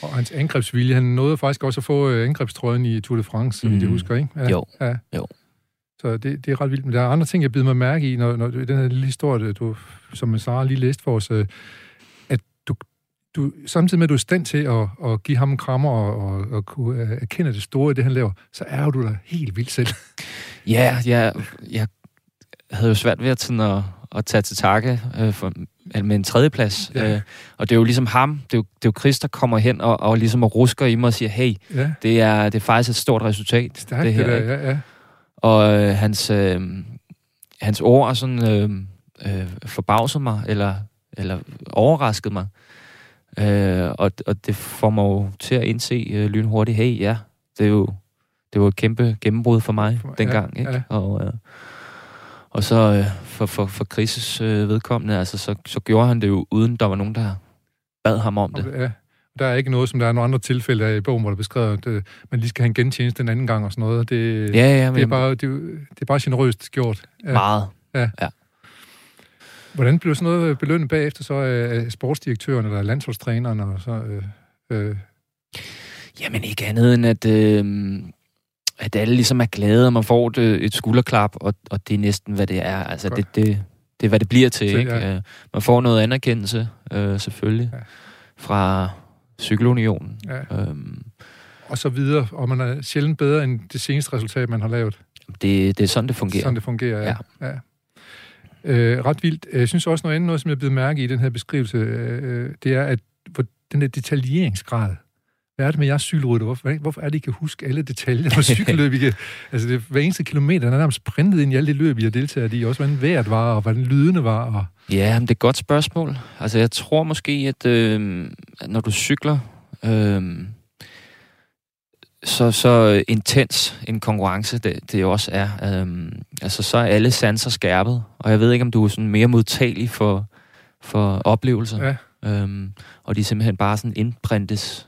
og hans angrebsvilje, han nåede faktisk også at få øh, angrebstrøjen i Tour de France, som mm. Mm. husker, ikke? Ja, Jo, Ja. jo. Så det, det er ret vildt. Men der er andre ting, jeg bider mig mærke i, når, når den her lille historie, du, som Sara lige læste for os, øh, at du, du, samtidig med, at du er i stand til at, at give ham en krammer og, og, og kunne øh, erkende det store i det, han laver, så er du da helt vildt selv. Ja, jeg, jeg havde jo svært ved at, sådan at, at tage til takke øh, for, med en tredjeplads. Ja. Øh, og det er jo ligesom ham, det er jo, det er jo Chris, der kommer hen og, og ligesom og rusker i mig og siger, hey, Ja, det er, det er faktisk et stort resultat. stærkt det her, det der. ikke? Ja, ja. Og øh, hans, øh, hans ord sådan, øh, øh, forbavsede mig, eller, eller overraskede mig. Øh, og, og det får mig jo til at indse øh, lynhurtigt, hey, ja, det er jo det var et kæmpe gennembrud for mig For- ja, dengang. Ikke? ja. Og, øh, og så øh, for, for, for Chris' øh, vedkommende, altså, så, så gjorde han det jo, uden der var nogen, der bad ham om det. Ja. Der er ikke noget, som der er nogle andre tilfælde af i bogen, hvor der er beskrevet, at øh, man lige skal have en gentjeneste den anden gang og sådan noget. Det, Ja, ja, men det, er, bare, det, er, det er bare generøst gjort. Ja. meget. Hvordan blev sådan noget belønnet bagefter så af sportsdirektøren eller landsholdstræneren? Og så, øh, øh, Jamen ikke andet end, at, øh, at alle ligesom er glade, og man får et, øh, et skulderklap, og, og det er næsten, hvad det er. Altså, Godt. det, det, det er, hvad det bliver til, Til, ikke? ja. Øh, Man får noget anerkendelse, øh, selvfølgelig, Ja. fra Cykelunionen. ja, Øhm, og så videre. Og man er sjældent bedre end det seneste resultat, man har lavet. det, det er sådan, det fungerer. Sådan det fungerer, ja. ja. ja. Øh, ret vildt. Jeg synes også noget andet, noget, som jeg bliver mærke i den her beskrivelse, øh, det er, at den der detaljeringsgrad, hvad er det med jeres cykelrytter? Hvorfor, hvorfor er det, I kan huske alle detaljer på cykelløb? I kan, altså, det, hver eneste kilometer, der er nærmest printet ind i alle de løb, I har deltaget i. Også hvordan vejret var, og hvordan lydene var. Og, Ja, men det er et godt spørgsmål. Altså, jeg tror måske, at øh, at når du cykler, øh, så, så intens en konkurrence, det, det også er. Øh, altså, så er alle sanser skærpet, og jeg ved ikke, om du er sådan mere modtagelig for, for oplevelser. Ja. Øhm, og de simpelthen bare sådan indprintes.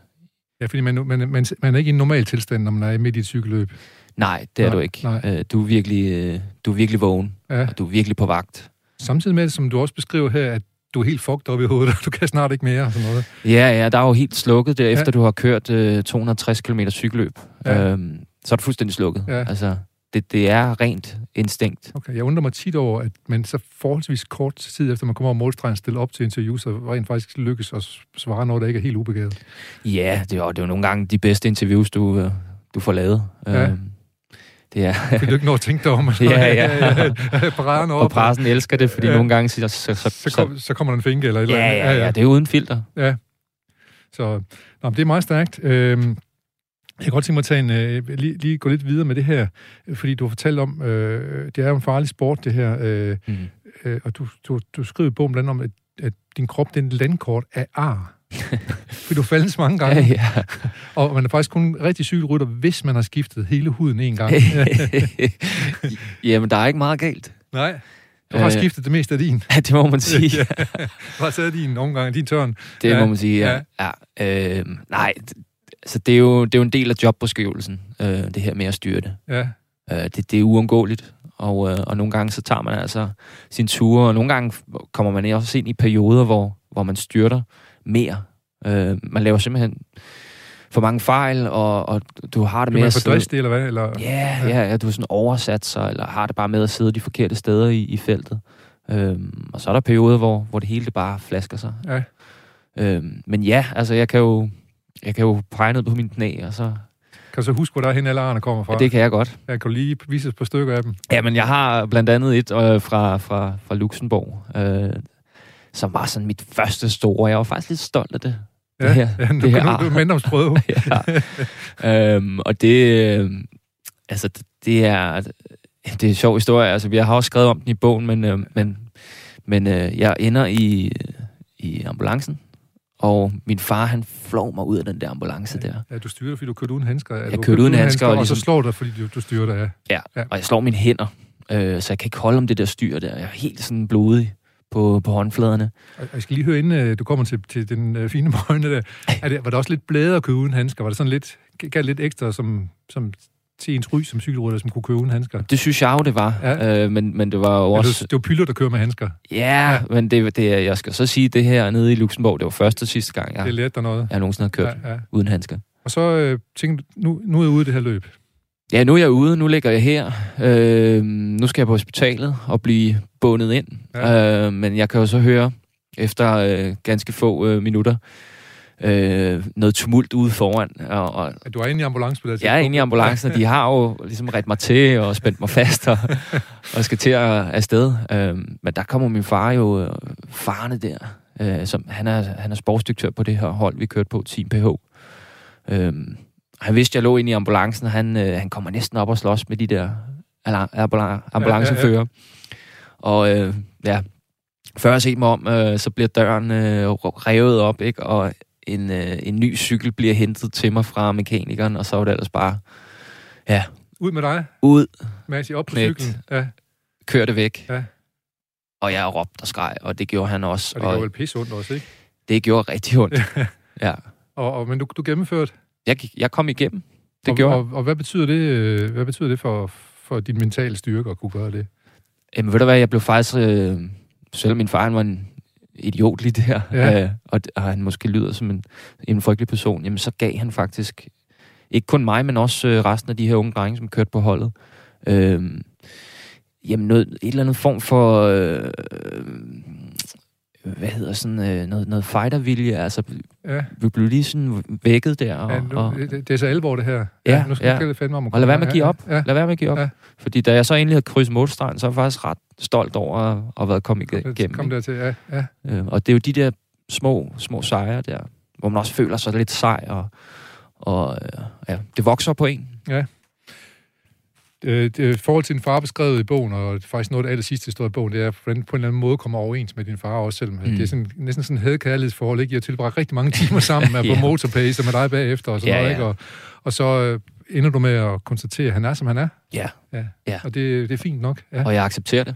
Ja, fordi man, man, man, man er ikke i en normal tilstand, når man er midt i et cykelløb. Nej, det er Nej, du ikke. nej. Øh, du, er virkelig, øh, du er virkelig vågen, Ja. og du er virkelig på vagt. Samtidig med, som du også beskriver her, at du er helt fucked op i hovedet, og du kan snart ikke mere sådan noget. Ja, ja, der er jo helt slukket der, Ja. efter du har kørt øh, 260 km cykelløb. Ja. Øhm, så er du fuldstændig slukket. Ja. Altså, det, det er rent instinkt. Okay, jeg undrer mig tit over, at man så forholdsvis kort tid efter, man kommer over målstregen, stiller op til interview, så rent faktisk lykkes at svare noget, der ikke er helt ubegavet. Ja, det er, det er jo nogle gange de bedste interviews, du, øh, du får lavet. Ja. Øh, det er... Kan du ikke nå at tænke dig om? Ja, ja. Og op. pressen elsker det, fordi Ja. ja. nogle gange siger så, så, Så, kom, så kommer der en finke eller et eller ja, andet. ja, ja, det er uden filter. Så nå, det er meget stærkt. Øhm, jeg kan godt tænke mig at tage en, øh, lige, lige gå lidt videre med det her, fordi du har fortalt om, øh, det er jo en farlig sport, det her, øh, Mm. øh, og du, du, du skriver i bogen blandt om, at, at din krop det er en landkort af ar. fordi du faldet så mange gange, Ja, ja. og man er faktisk kun rigtig cykelrytter, hvis man har skiftet hele huden en gang. Jamen, der er ikke meget galt. Nej, du har Øh. skiftet det meste af din. Ja, det må man sige. ja. Du har taget din omgang, din tørn. Det Ja, må man sige, ja. ja. ja øh, nej, altså, det, er jo, det er jo en del af jobbeskrivelsen, øh, det her med at styre det. Ja, Øh, det, det er uundgåeligt, og, øh, og nogle gange så tager man altså sin ture, og nogle gange kommer man også ind i perioder, hvor, hvor man styrter mere. Øh, man laver simpelthen for mange fejl, og, og du har det du med at sidde... dristig, eller hvad? Eller? Ja, ja, ja, du er sådan oversat sig, eller har det bare med at sidde de forkerte steder i, i feltet. Øhm, og så er der perioder, hvor, hvor det hele det bare flasker sig. Ja. Øhm, men ja, altså jeg kan jo, jeg kan jo pege ned på mine knæ, og så... Kan du så huske, hvor der er hen alle arne kommer fra? Ja, det kan jeg godt. Jeg kan lige vise os på stykker af dem. Ja, men jeg har blandt andet et øh, fra, fra, fra Luxembourg, øh, som var sådan mit første store. Jeg var faktisk lidt stolt af det. Ja, Det her- ja nu, det her nu, manddomsprøve. ja. øhm, og det, øh, altså, det- det er, det er en sjov historie. Altså, jeg har også skrevet om den i bogen, men, øh, men, men øh, jeg ender i, i ambulancen, og min far, han flår mig ud af den der ambulance der. Ja, du styrer, fordi du kørte uden handsker. Ja, Jeg kørte uden handsker, og, og og så ligesom- slår du dig, fordi du, du styrer dig, ja. Ja, Ja. og jeg slår mine hænder, øh, så jeg kan ikke holde om det der styr der. Jeg er helt sådan blodig på, på håndfladerne. Og jeg skal lige høre, inden øh, du kommer til, til den øh, fine øjne der, er det, var det også lidt blæde at køre uden handsker? Var det sådan lidt, gav lidt ekstra som, som til ens ry som cykelrytter, som kunne køre uden handsker? Det synes jeg jo, det var. Ja. Øh, men, men det var jo Ja, også... det, det var pyller, der kører med handsker. Ja, ja. men det, det, er- jeg skal så sige, det her nede i Luxembourg, det var første og sidste gang, jeg, Det lærte dig noget. jeg nogensinde har kørt ja. Ja, uden handsker. Og så øh, tænkte du, nu, nu er jeg ude i det her løb. Ja, nu er jeg ude, nu ligger jeg her. Øh, nu skal jeg på hospitalet og blive bundet ind. Ja. Øh, men jeg kan jo så høre, efter øh, ganske få øh, minutter, øh, noget tumult ude foran. Og, og du er inde i ambulance på det jeg er inde i ambulancen, og de har jo ligesom ret mig til og spændt mig fast og, og skal til at afsted. Øh, men der kommer min far jo øh, farne der. Øh, som, han, er, han er sportsdirektør på det her hold, vi kørte på, Team PH. Øh, han vidste, jeg lå inde i ambulancen, og han, øh, han kommer næsten op og slås med de der alar- ambula- ambulancefører. Og øh, ja, før jeg set mig om, øh, så bliver døren øh, revet op, ikke? og en, øh, en ny cykel bliver hentet til mig fra mekanikeren, og så var det ellers bare, ja, Ud med dig, ud, Masi, op på Knægt. cyklen. Ja, kør det væk. Ja. Og jeg råbte og skreg, og det gjorde han også. og det går vel pisse ondt også, ikke? det gjorde rigtig ondt. ja. Og, og, men du, du gennemførte. Jeg, gik- jeg kom igennem. Det og, gjorde og, og, hvad betyder det, øh, hvad betyder det for, for din mentale styrke at kunne gøre det? Jamen ved du hvad, jeg blev faktisk, øh, selvom min far han var en idiot lige der, Ja. øh, og, og han måske lyder som en, en frygtelig person, jamen så gav han faktisk, ikke kun mig, men også øh, resten af de her unge drenge, som kørte på holdet, øh, jamen noget, et eller andet form for, øh, hvad hedder sådan, øh, noget, noget fightervilje, altså Ja, vi blev lige sådan vækket der, og, ja nu, og, det, det er så alvor, det her. Ja, nu skal ja. ja. det fandme om at og lad være med at give op. Ja, ja. Lad være med at give op. Ja. Fordi da jeg så egentlig havde krydset målstregen, så var jeg faktisk ret stolt over at have været kommet ja. igennem. Kom der til, ja. ja. Øh, og det er jo de der små, små sejre der, hvor man også føler sig lidt sej, og, og øh, ja, det vokser på en. Øh, det, forhold til din far beskrevet i bogen, og faktisk noget af det aller sidste, der står i bogen, det er, hvordan du på en eller anden måde kommer overens med din far også, selvom mm. Mm. det er sådan, næsten sådan et hadkærlighedsforhold, ikke? Jeg har tilbragt rigtig mange timer sammen med, på Ja. motorpace med dig bagefter og sådan Ja, noget, ja. ikke? Og, og så øh, ender du med at konstatere, at han er, som han er, Ja. Ja. ja. og det, det er fint nok. Ja. Og jeg accepterer det.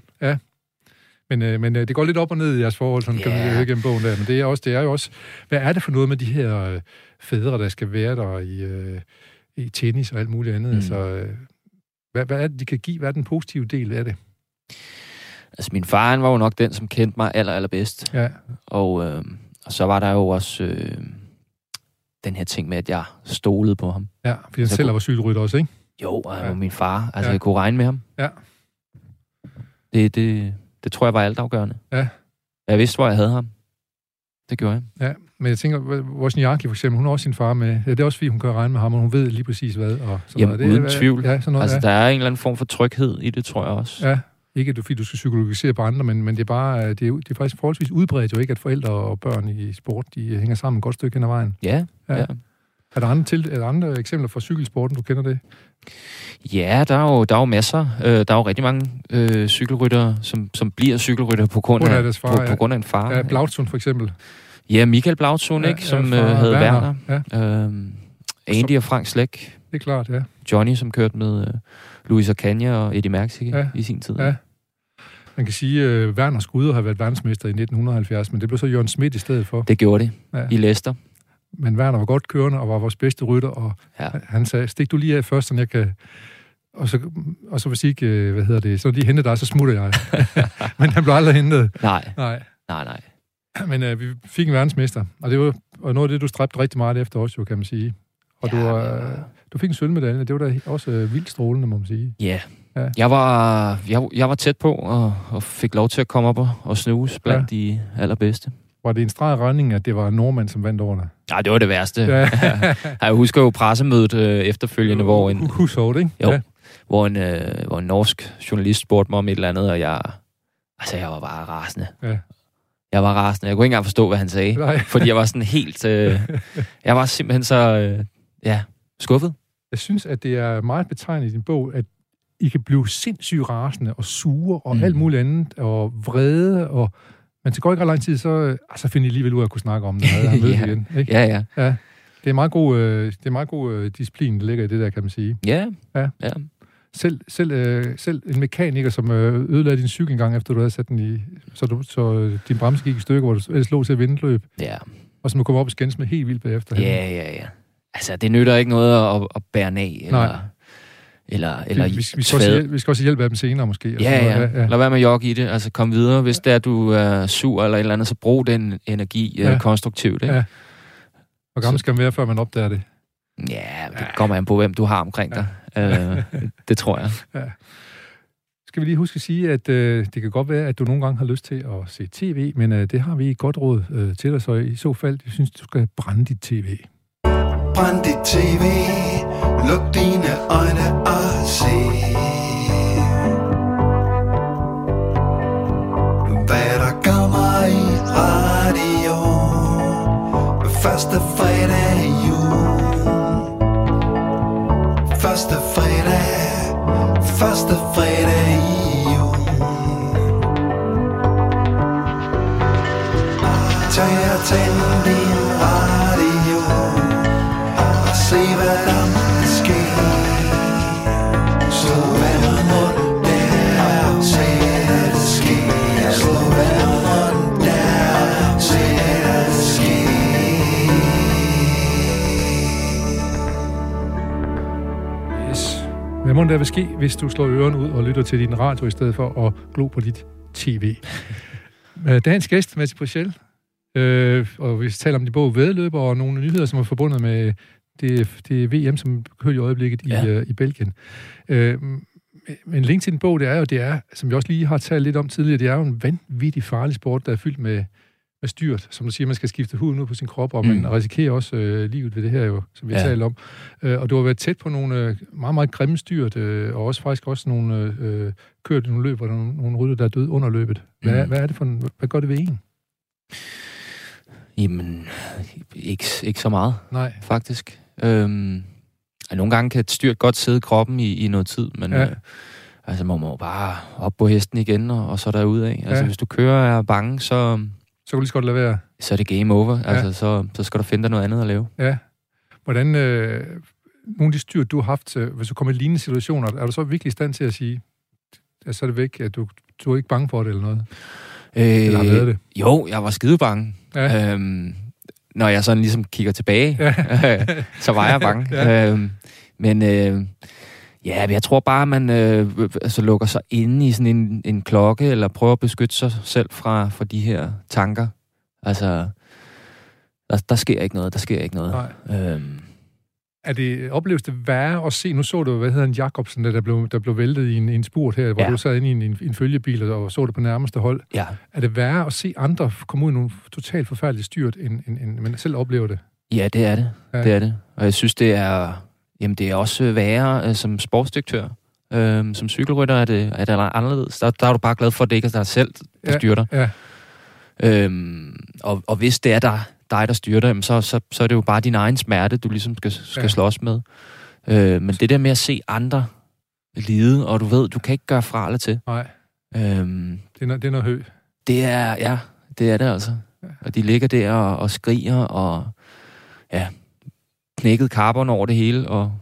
Men, øh, men øh, det går lidt op og ned i jeres forhold, sådan kan man Ja. gennem bogen der. Men det er, også, det er jo også, hvad er det for noget med de her øh, fædre, der skal være der i, øh, i tennis og alt muligt andet? Mm. Mm. Altså, øh, hvad, hvad er det, de kan give? Hvad er den positive del af det? Altså min far, han var jo nok den, som kendte mig aller, allerbedst. Ja, Og, øh, og så var der jo også øh, den her ting med, at jeg stolede på ham. ja fordi han selv kunne- var cykelrytter også, ikke? Jo, og han Ja. var min far. Altså, ja. jeg kunne regne med ham. Ja. Det, det, det tror jeg var altafgørende. Ja. Jeg vidste, hvor jeg havde ham. det gjorde jeg. Ja, men jeg tænker, Wozniacki for eksempel, hun har også sin far med. Ja, det er også fordi, hun kan regne med ham, og hun ved lige præcis hvad. Og sådan Jamen, noget. uden er, tvivl. Ja, sådan noget, Altså, ja. der er en eller anden form for tryghed i det, tror jeg også. ja. Ikke, at du, fordi du skal psykologisere på andre, men, men det er bare, det er, det er faktisk forholdsvis udbredt jo ikke, at forældre og børn i sport, de hænger sammen et godt stykke hen ad vejen. Ja, Ja. ja. Er der andre, til, er der andre eksempler fra cykelsporten, du kender det? Ja, der er jo, der er jo masser. Øh, der er jo rigtig mange øh, cykelryttere, som, som bliver cykelryttere på grund af af, far, på, ja. på grund af en far. Ja, Blautsund for eksempel. Ja, Michael Blautson, Ja, ikke, som ja, øh, havde Werner. Ja, Øhm, Andy og Frank Slæk. det er klart, ja. Johnny, som kørte med øh, Luis Arcania og Eddie Merckx Ja. i sin tid. Ja. Man kan sige, at øh, Werner skulle have været verdensmester i 1970, men det blev så Jørgen Schmidt i stedet for. Det gjorde de Ja. i Leicester. Men Werner var godt kørende og var vores bedste rytter, og Ja. han sagde, stik du lige af først, så jeg kan... Og så, og så hvis ikke, øh, hvad hedder det, så de henter dig, så smutter jeg. men han blev aldrig hentet. Nej, Nej. nej, nej. Men øh, vi fik en verdensmester, og det var og noget af det, du stræbte rigtig meget efter også, jo, kan man sige. Og Ja, du, øh, du fik en sølvmedalje, det var da også øh, vildt strålende, må man sige. Ja. Ja. Jeg, var, jeg, jeg var tæt på og, og fik lov til at komme op og, og snuse blandt ja. de allerbedste. Var det en streg regning, at det var en nordmand, som vandt over dig? Nej, det var det værste. Ja. Jeg husker jo pressemødet øh, efterfølgende, hvor en, Hushoved, ikke? Jo. Ja. hvor, en, øh, hvor en norsk journalist spurgte mig om et eller andet, og jeg, altså, jeg var bare rasende. Ja. Jeg var rasende. Jeg kunne ikke engang forstå, hvad han sagde. Nej. Fordi jeg var sådan helt... Øh, jeg var simpelthen så... Øh, ja, skuffet. Jeg synes, at det er meget betegnet i din bog, at I kan blive sindssygt rasende og sure og mm. Alt muligt andet, og vrede, og men det går ikke ret lang tid, så, øh, så finder I alligevel ud af at kunne snakke om det, Ja. igen. Ikke? Ja, ja. Ja. Det er meget god, øh, det er meget god øh, disciplin, der ligger i det der, kan man sige. Ja. Ja. ja. Selv, selv, øh, selv en mekaniker, som øh, ødelagde din cykel en gang, efter du havde sat den i... Så, du, så øh, din bremse gik i stykker, hvor du ellers lå til at vinde et løb, Ja. og som du kom op og skændes med helt vildt bagefter. Ja, ja, ja. Altså, det nytter ikke noget at, at bære af, eller, Nej. eller, eller vi, vi, vi, skal også, vi skal også hjælpe af dem senere, måske. Ja, sådan ja. noget. ja. Lad være med at jogge i det. Altså, kom videre. Hvis det er, du er sur eller et eller andet, så brug den energi Ja. ja. konstruktivt. Ikke? Ja. Hvor gammel skal man være, før man opdager det? Ja, det kommer an på, hvem du har omkring dig. Øh, det tror jeg. Skal vi lige huske at sige, at øh, det kan godt være, at du nogle gange har lyst til at se tv, men øh, det har vi et godt råd øh, til dig, så i så fald, jeg synes, du skal brænde dit tv. Brænd dit tv, luk dine øjne og se. Hvad der kommer i radio. Første fredag i jul. Første fredag, første fredag i jul. Ah, tag og tænd må der vil ske, hvis du slår ørerne ud og lytter til din radio, i stedet for at glo på dit tv? Øh, Dagens gæst, Mads Brichel, øh, og vi taler om de både vedløber og nogle nyheder, som er forbundet med det, det VM, som kører i øjeblikket i, Ja. øh, i Belgien. Øh, men link til den bog, det er jo, det er, som vi også lige har talt lidt om tidligere, det er jo en vanvittig farlig sport, der er fyldt med, med styrt. Som du siger, man skal skifte huden ud på sin krop, og man Mm. risikerer også øh, livet ved det her jo, som vi Ja. talt om. Øh, og du har været tæt på nogle øh, meget, meget grimme styrt, øh, og også faktisk også nogle øh, kørt nogle løb, og nogle, nogle rytter, der er døde under løbet. Hvad, Mm. hvad er det for en, hvad gør det ved en? Jamen, ikke, ikke så meget, Nej. faktisk. Øhm, og nogle gange kan et styrt godt sidde i kroppen i, i noget tid, men Ja. øh, altså, man må bare op på hesten igen, og, og så derudad. Altså, Ja. hvis du kører og er bange, så, Så kan du lige så godt lade være. så er det game over. Ja. Altså, så, så skal du finde dig noget andet at lave. Ja. Hvordan, øh, nogle af de styrt, du har haft, øh, hvis du kommer i lignende situationer, er du så virkelig i stand til at sige, at så er det væk, at du, du er ikke bange for det eller noget? Øh, Eller har været det? Jo, jeg var skide bange. Ja. Øhm, når jeg sådan ligesom kigger tilbage, Ja. så var jeg bange. Ja. øhm, men øh, ja, men jeg tror bare, man øh, altså, lukker sig inde i sådan en, en klokke, eller prøver at beskytte sig selv fra, fra de her tanker. Altså, der, der sker ikke noget, der sker ikke noget. Nej. Øhm, er det, opleves det værre at se, nu så du, hvad hedder han, Jacobsen, der, blev, der blev væltet i en, en spurt her, hvor Ja. du sad inde i en, en, en følgebil og så det på nærmeste hold. Ja. Er det værre at se andre komme ud i nogle totalt forfærdeligt styrt, end, end, end man selv oplever det? Ja, det er det. Ja. Det er det. Og jeg synes, det er, jamen, det er også værre øh, som sportsdirektør. Øhm, som cykelrytter er det, er det anderledes. Der, der er du bare glad for, at det ikke er dig selv, der Ja. styrer dig. Ja, Øhm, og, og hvis det er dig, dig der styrer dig, jamen, så, så, så er det jo bare din egen smerte, du ligesom skal, skal Ja. ja. slås med. Øh, men det der med at se andre lide, og du ved, du kan ikke gøre fra eller til. nej, Øhm, det er, noget- det er noget hø. det er, ja, det er det altså. Ja. Og de ligger der og, og skriger, og ja, knækket carbon over det hele, og,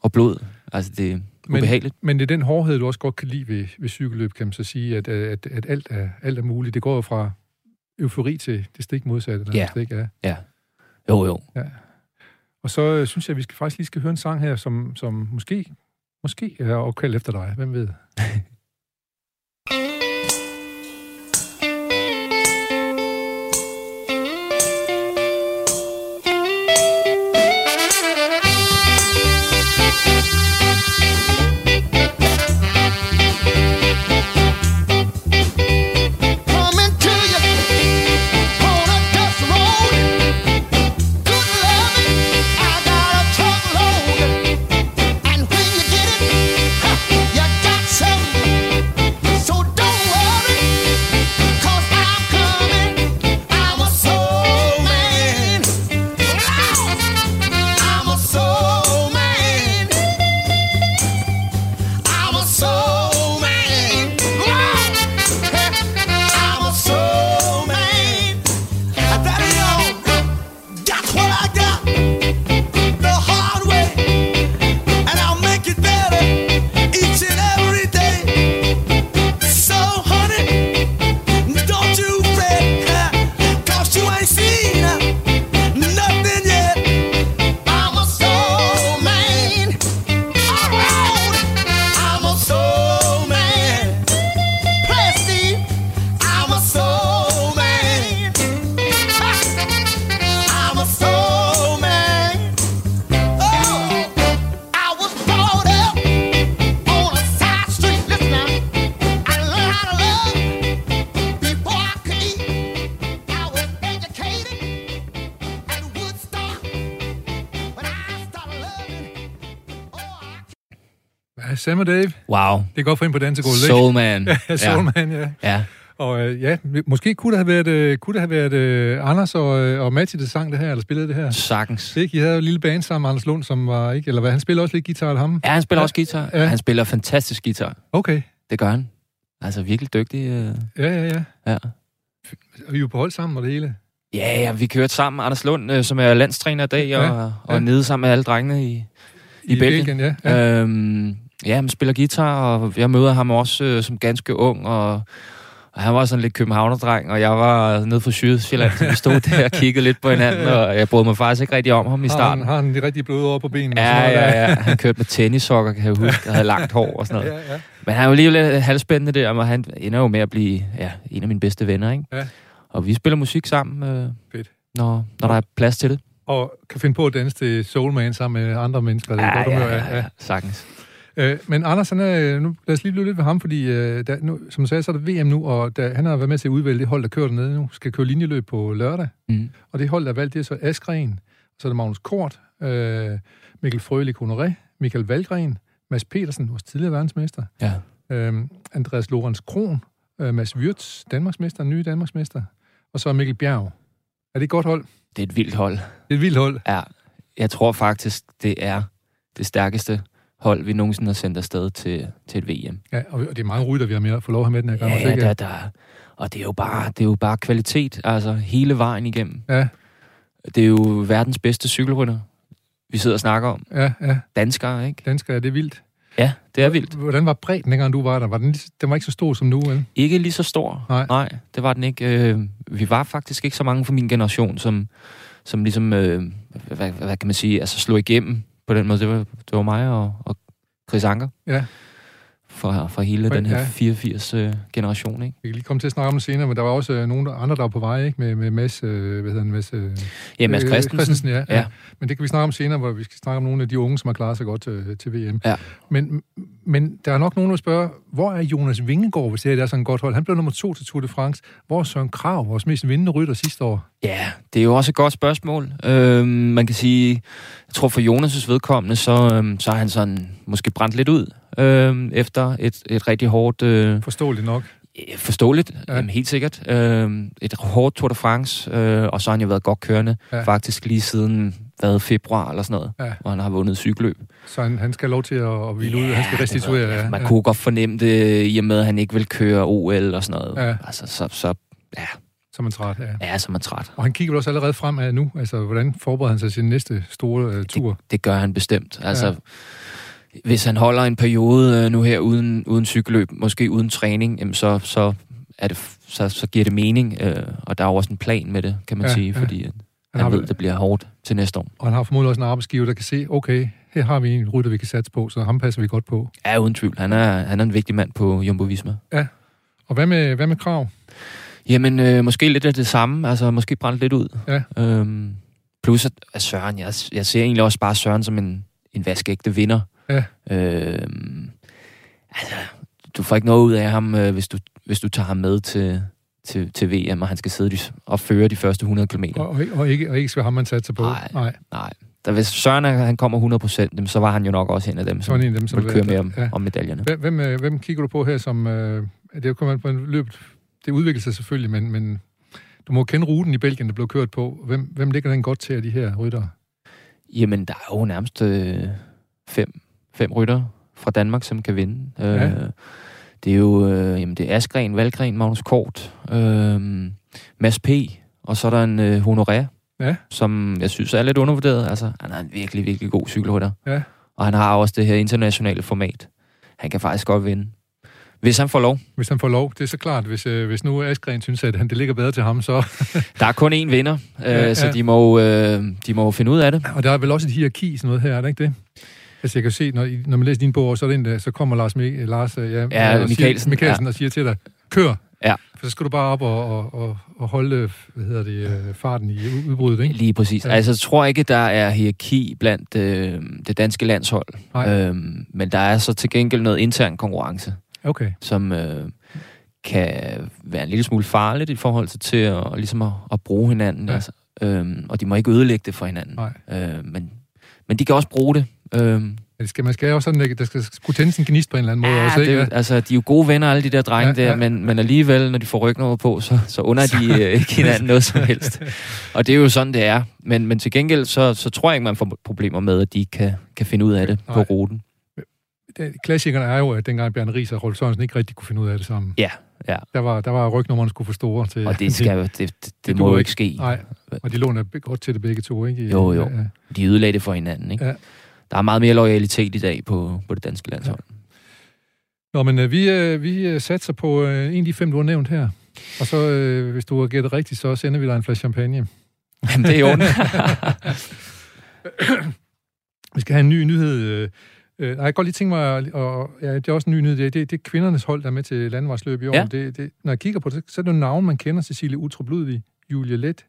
og blod. Altså, det er Men- ubehageligt. Men det er den hårdhed, du også godt kan lide ved, ved cykelløb, kan man så sige, at, at, at alt, er, alt er muligt. Det går jo fra eufori til det stik modsatte. Der Ja. nærmest ikke er. Jo, jo. Og så øh, synes jeg, at vi skal faktisk lige skal høre en sang her, som, som måske, måske er opkaldt efter dig. Hvem ved? I Ja, og Dave. Wow. Det er godt for ind på dansegulvet, ikke? Soul man. Ja, Soulman, ja. Ja. Og øh, ja, måske kunne det have været, øh, kunne det have været øh, Anders og, øh, og Matti, der sang det her, eller spillede det her. Sagtens. Det, ikke? I havde jo en lille band sammen, Anders Lund, som var ikke, eller hvad, han spiller også lidt guitar, eller ham? Ja, han spiller Ja. også guitar. Ja. Han spiller fantastisk guitar. Okay, Det gør han. Altså virkelig dygtig. Øh. ja, ja, ja. Ja. Og vi er jo på hold sammen og det hele. Ja, ja, vi kørte sammen. Anders Lund, øh, som er landstræner i dag, Ja, og, og ja. nede sammen med alle drengene i, I Belgien. ja. ja. Ja. Øhm, ja, han spiller guitar, og jeg møder ham også øh, som ganske ung, og, og han var sådan lidt københavnerdreng, og jeg var nede fra Sydsjælland, så vi stod der og kiggede lidt på hinanden, og jeg brød mig faktisk ikke rigtig om ham i Har han, starten. har han de rigtige blod over på benene? og Ja, sådan noget ja, ja. Han kørte med tennissokker, kan jeg huske, og havde langt hår og sådan noget. Ja, ja. Men han er jo lige lidt halvspændende der, og han ender jo med at blive ja, en af mine bedste venner, ikke? Ja. Og vi spiller musik sammen, øh, Fedt. når, når der er plads til det. Og kan finde på at danse til Soulman sammen med andre mennesker. Det er godt humør, ja, ja. sagtens. Øh, men Anders, han er, nu, lad os lige blive lidt ved ham, fordi øh, der, nu, som jeg sagde, så er det VM nu, og der, han har været med til at udvælge det hold, der kører dernede nu, skal køre linjeløb på lørdag. Mm. Og det hold, der er valgt, det er så Askren, så er det Magnus Kort, øh, Mikkel Frølik Honoré, Michael Valgren, Mads Petersen, vores tidligere verdensmester, Ja. øh, Andreas Lorenz Kron, øh, Mads Wirtz, Danmarksmester, nye Danmarksmester, og så Mikkel Bjerg. Er det et godt hold? Det er et vildt hold. Det er et vildt hold. Ja, jeg tror faktisk, det er det stærkeste hold, vi nogensinde har sendt afsted til, til et VM. Ja, og det er mange rytter, vi har med at få lov at have med den her gang. også, Ja, ikke? der, der, og det er, jo bare, det er jo bare kvalitet, altså hele vejen igennem. Ja, Det er jo verdens bedste cykelrytter, vi sidder og snakker om. ja, ja. Danskere, ikke? Danskere, er det vildt. Ja, det er vildt. Hvordan var bredden, dengang du var der? Var den, den var ikke så stor som nu, vel? Ikke lige så stor. Nej. Nej, det var den ikke. Øh, vi var faktisk ikke så mange fra min generation, som, som ligesom, øh, hvad, hvad kan man sige, altså slog igennem på den måde. Det var, det var mig og, og Chris Anker. Ja fra, fra hele Ja. den her 84-generation, ikke? Vi kan lige komme til at snakke om det senere, men der var også øh, nogle andre, der var på vej, ikke? Med, med Mads, øh, hvad hedder han, Mads, øh, Ja, Mads øh, Christensen. Christensen ja, ja. Men det kan vi snakke om senere, hvor vi skal snakke om nogle af de unge, som har klaret sig godt til, til VM. Ja. Men, men der er nok nogen, der spørger, hvor er Jonas Vingegaard, hvis det er sådan et godt hold? Han blev nummer to til Tour de France. Hvor er Søren Krav, vores mest vindende rytter sidste år? Ja, det er jo også et godt spørgsmål. Øhm, man kan sige, jeg tror for Jonas' vedkommende, så, øhm, så er han sådan måske brændt lidt ud øhm, efter et, et rigtig hårdt, øh, Forståeligt nok. forståeligt, Ja. ja. øhm, helt sikkert, øhm, et hårdt Tour de France, øh, og så har han jo været godt kørende, Ja. ja. faktisk lige siden hvad, februar eller sådan noget, Ja. hvor han har vundet cykelløb. Så han, han skal lov til at, at hvile ud, han skal restituere. Ja, Man ja. kunne godt fornemme det, i og med, at han ikke vil køre OL og sådan noget. Ja. Altså, så, så Så er man træt, ja. ja, så man træt. Og han kigger vel også allerede fremad nu. Altså, hvordan forbereder han sig til sin næste store uh, tur? Det gør han bestemt. Altså, Ja. Ja. hvis han holder en periode øh, nu her uden, uden cykelløb, måske uden træning, jamen så, så, er det, så, så giver det mening. Øh, og der er jo også en plan med det, kan man Ja, ja, sige, ja. fordi at Han han ved, det bliver hårdt til næste år. og han har formodentlig også en arbejdsgiver, der kan se, okay, her har vi en rytter, vi kan satse på, så ham passer vi godt på. Ja, uden tvivl. Han er, han er en vigtig mand på Jumbo Visma. Og hvad med, hvad med krav? Jamen, øh, måske lidt af det samme. Altså, måske brændt lidt ud. Ja. Øhm, plus at, at Søren, jeg, jeg ser egentlig også bare Søren som en, en vaskeægte vinder. Ja. Øhm, altså, du får ikke noget ud af ham, øh, hvis, du, hvis du tager ham med til, til, til VM, og han skal sidde de, og føre de første 100 km. Og, og, ikke- og, ikke, og ikke skal ham, man satser på. Nej. Nej. Nej. Da hvis Søren han kommer 100%, jamen, så var han jo nok også en af dem, som en af dem, som vil køre med ja. om, om medaljerne. Hvem, hvem, øh, hvem kigger du på her, som... Øh, det kommer på en løb. Det udvikler sig selvfølgelig, men, men du må kende ruten i Belgien, der blev kørt på. Hvem, hvem ligger den godt til af de her ryttere? Jamen, der er jo nærmest øh, fem, fem rytter fra Danmark, som kan vinde. Ja. Øh, det er jo øh, jamen, det er Askren, Valgren, Magnus Kort, øh, Mads P., og så er der en øh, Honoré, Ja. som jeg synes er lidt undervurderet. Altså, han er en virkelig, virkelig god cykelrytter. Ja. Og han har også det her internationale format. Han kan faktisk godt vinde. Hvis han får lov. Hvis han får lov. Det er så klart, hvis, øh, hvis nu Askren synes, at han, det ligger bedre til ham, så... Der er kun én vinder, øh, Ja, så ja. de må, øh, de må finde ud af det. Og der er vel også et hierarki, sådan noget her, er der ikke det? Altså, jeg kan se, når, når man læser din bog, så, er det en, der, så kommer Lars, Mik- Lars øh, ja, Ja, og Mikkelsen, siger, Mikkelsen og siger til dig, kør! Ja. For så skal du bare op og, og, og, og holde hvad hedder det, øh, farten i ud- udbruddet, ikke? Lige præcis. Ja. Ja. Altså, jeg tror ikke, der er hierarki blandt øh, det danske landshold. Nej. Øhm, men der er så til gengæld noget intern konkurrence, Okay. som øh, kan være en lille smule farligt i forhold til, til at, ligesom at, at bruge hinanden. Ja. Ja. Altså, øhm, og de må ikke ødelægge det for hinanden. Nej. Øh, men, men de kan også bruge det. Øhm, det skal, man skal jo sådan, der skal skulle tændes en gnist på en eller anden måde ja, også, det, ikke? jo- altså, de er jo gode venner, alle de der drenge Ja, ja, der, men, men alligevel, når de får ryggen over på, så, så under de øh, ikke hinanden noget som helst. Og det er jo sådan, det er. Men, men til gengæld, så, så tror jeg ikke, man får problemer med, at de kan, kan finde ud af det Nej. på ruten. Det, klassikerne er jo, at dengang Bjarne Ries og Rolf Sørensen ikke rigtig kunne finde ud af det sammen. Ja, ja. Der var, der var rygnummerne skulle for store til... Og det, skal, jo- det, det, det, det må jo ikke. ske. Nej, og de låner godt til det begge to, ikke? Jo, jo. Ja. De ødelagde det for hinanden. Ikke? Ja. Der er meget mere loyalitet i dag på, på det danske landshold. Nå, men øh, vi, øh, vi øh, satser på øh, en af de fem, du har nævnt her. Og så, øh, hvis du har gættet rigtigt, så sender vi dig en flaske champagne. Jamen, det er jo Vi skal have en ny nyhed. Øh, nej, jeg godt lige tænke mig, og, ja, det er også en ny nyhed, det, det, det er kvindernes hold, der er med til landvejsløb i år. Ja. Det, det, når jeg kigger på det, så er det nogle navne, man kender. Cecilie Utrup Ludvig, Julie Let,